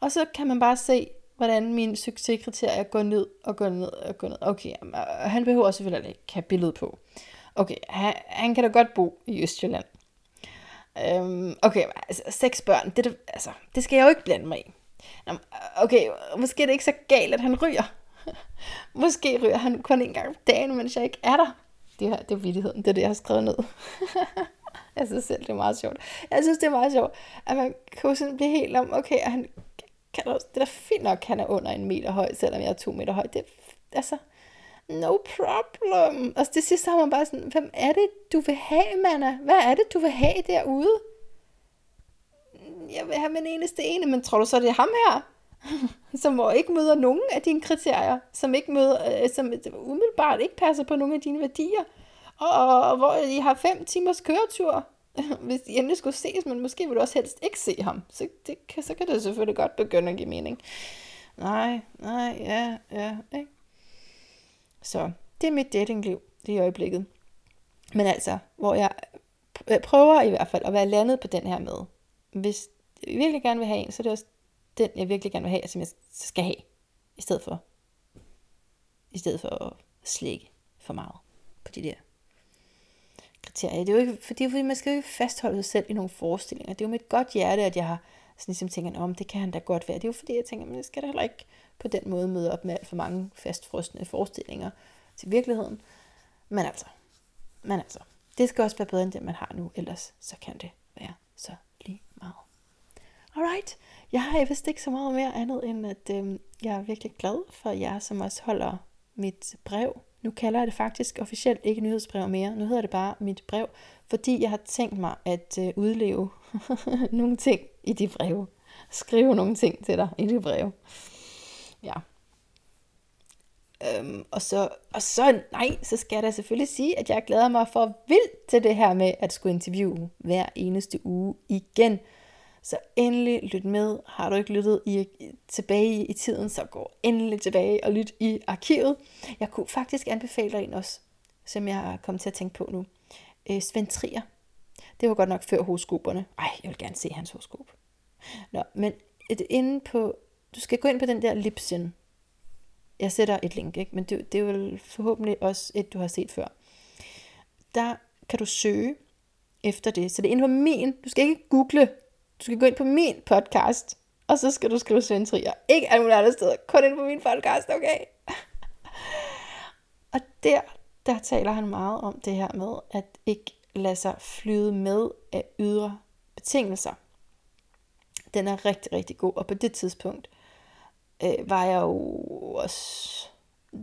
Og så kan man bare se, hvordan min succeskriterier går ned og går ned og går ned. Okay, han behøver selvfølgelig ikke have billede på. Okay, han, han kan da godt bo i Østjylland. Øhm, okay, altså seks børn, det, altså, det skal jeg jo ikke blande mig i. Okay, måske er det ikke så galt, at han ryger. måske ryger han kun en gang om dagen, mens jeg ikke er der. Det, her, det er vildigheden, det er det, jeg har skrevet ned. jeg synes selv, det er meget sjovt. Jeg synes, det er meget sjovt, at man kunne sådan blive helt om, okay, han kan også, det er da fint nok, at han er under en meter høj, selvom jeg er to meter høj. Det er, altså, no problem. Og det sidste har man bare sådan, hvem er det, du vil have, Manna? Hvad er det, du vil have derude? Jeg vil have min eneste ene, men tror du så, det er ham her? som ikke møder nogen af dine kriterier, som ikke møder, øh, som umiddelbart ikke passer på nogen af dine værdier, og, og hvor I har fem timers køretur, hvis I endelig skulle ses, men måske vil du også helst ikke se ham, så, det kan, så kan det selvfølgelig godt begynde at give mening. Nej, nej, ja, ja, ikke? Så det er mit datingliv det i øjeblikket. Men altså, hvor jeg prøver i hvert fald at være landet på den her med. Hvis jeg virkelig gerne vil have en, så er det også den, jeg virkelig gerne vil have, som jeg skal have. I stedet for, i stedet for at slække for meget på de der kriterier. Det er jo ikke, fordi, fordi man skal jo ikke fastholde sig selv i nogle forestillinger. Det er jo med et godt hjerte, at jeg har sådan ligesom tænker, om det kan han da godt være. Det er jo fordi, jeg tænker, men jeg skal da heller ikke på den måde møder op med alt for mange fastfrostende forestillinger til virkeligheden. Men altså, men altså, det skal også være bedre end det, man har nu, ellers så kan det være så lige meget. Alright, jeg har vist ikke så meget mere andet, end at øh, jeg er virkelig glad for jer, som også holder mit brev. Nu kalder jeg det faktisk officielt ikke nyhedsbrev mere. Nu hedder det bare mit brev, fordi jeg har tænkt mig at øh, udleve nogle ting i de breve. Skrive nogle ting til dig i de breve. Ja. Øhm, og, så, og så, nej, så skal jeg da selvfølgelig sige, at jeg glæder mig for vildt til det her med at skulle interviewe hver eneste uge igen. Så endelig lyt med. Har du ikke lyttet i, tilbage i tiden, så gå endelig tilbage og lyt i arkivet. Jeg kunne faktisk anbefale dig en også, som jeg har kommet til at tænke på nu. Øh, Svend Trier. Det var godt nok før horoskoperne. Ej, jeg vil gerne se hans horoskop. Nå, men et, inde på, du skal gå ind på den der Lipsin. Jeg sætter et link, ikke? men det, det er vel forhåbentlig også et, du har set før. Der kan du søge efter det. Så det er inde på min, du skal ikke google du skal gå ind på min podcast, og så skal du skrive Svend Ikke alle mulige andre steder, kun ind på min podcast, okay? og der, der taler han meget om det her med, at ikke lade sig flyde med af ydre betingelser. Den er rigtig, rigtig god, og på det tidspunkt øh, var jeg jo også,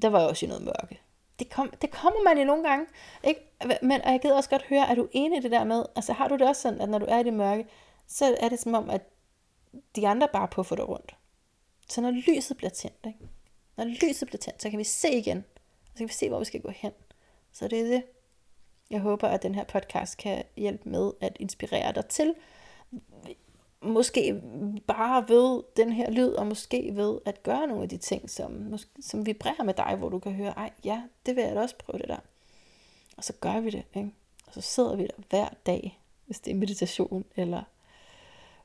der var jeg også i noget mørke. Det, kom, det kommer man i nogle gange, ikke? Men og jeg gider også godt høre, er du enig i det der med, altså har du det også sådan, at når du er i det mørke, så er det som om, at de andre bare puffer dig det rundt. Så når lyset bliver tændt, ikke? når lyset bliver tændt, så kan vi se igen, så kan vi se, hvor vi skal gå hen. Så det er det, jeg håber, at den her podcast kan hjælpe med at inspirere dig til, måske bare ved den her lyd, og måske ved at gøre nogle af de ting, som, som vibrerer med dig, hvor du kan høre, ej, ja, det vil jeg da også prøve det der. Og så gør vi det, ikke? Og så sidder vi der hver dag, hvis det er meditation, eller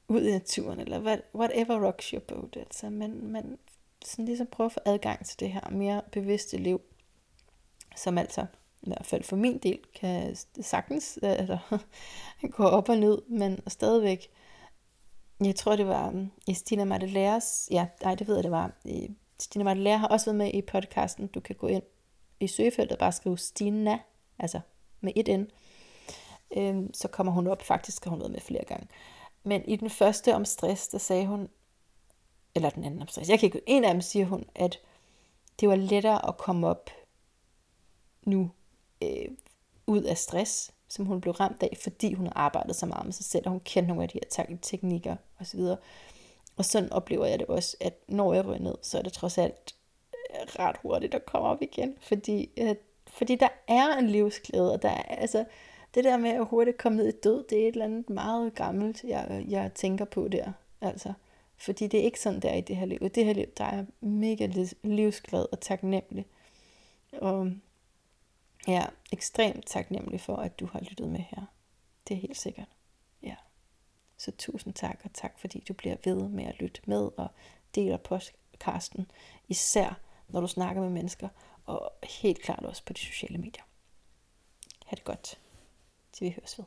ud i naturen, eller whatever rocks your boat. Altså, men, men sådan ligesom prøve at få adgang til det her mere bevidste liv, som altså i hvert fald for min del kan sagtens altså, gå op og ned, men stadigvæk, jeg tror det var um, i Stina ja, nej det ved jeg det var, i, Stina Martelære har også været med i podcasten, du kan gå ind i søgefeltet og bare skrive Stina, altså med et N, øhm, så kommer hun op, faktisk har hun været med flere gange. Men i den første om stress, der sagde hun, eller den anden om stress, jeg kan ikke, en af dem siger hun, at det var lettere at komme op nu øh, ud af stress, som hun blev ramt af, fordi hun har arbejdet så meget med sig selv, og hun kendte nogle af de her teknikker osv. Og sådan oplever jeg det også, at når jeg ryger ned, så er det trods alt øh, ret hurtigt at komme op igen, fordi, øh, fordi der er en livsglæde, og der er, altså, det der med at hurtigt komme ned i død, det er et eller andet meget gammelt, jeg, jeg tænker på der. Altså, fordi det er ikke sådan, der i det her liv. I det her liv, der er mega livsglad og taknemmelig. Og jeg er ekstremt taknemmelig for, at du har lyttet med her. Det er helt sikkert. Ja. Så tusind tak, og tak fordi du bliver ved med at lytte med og deler podcasten, især når du snakker med mennesker, og helt klart også på de sociale medier. Ha' det godt til vi høres ved.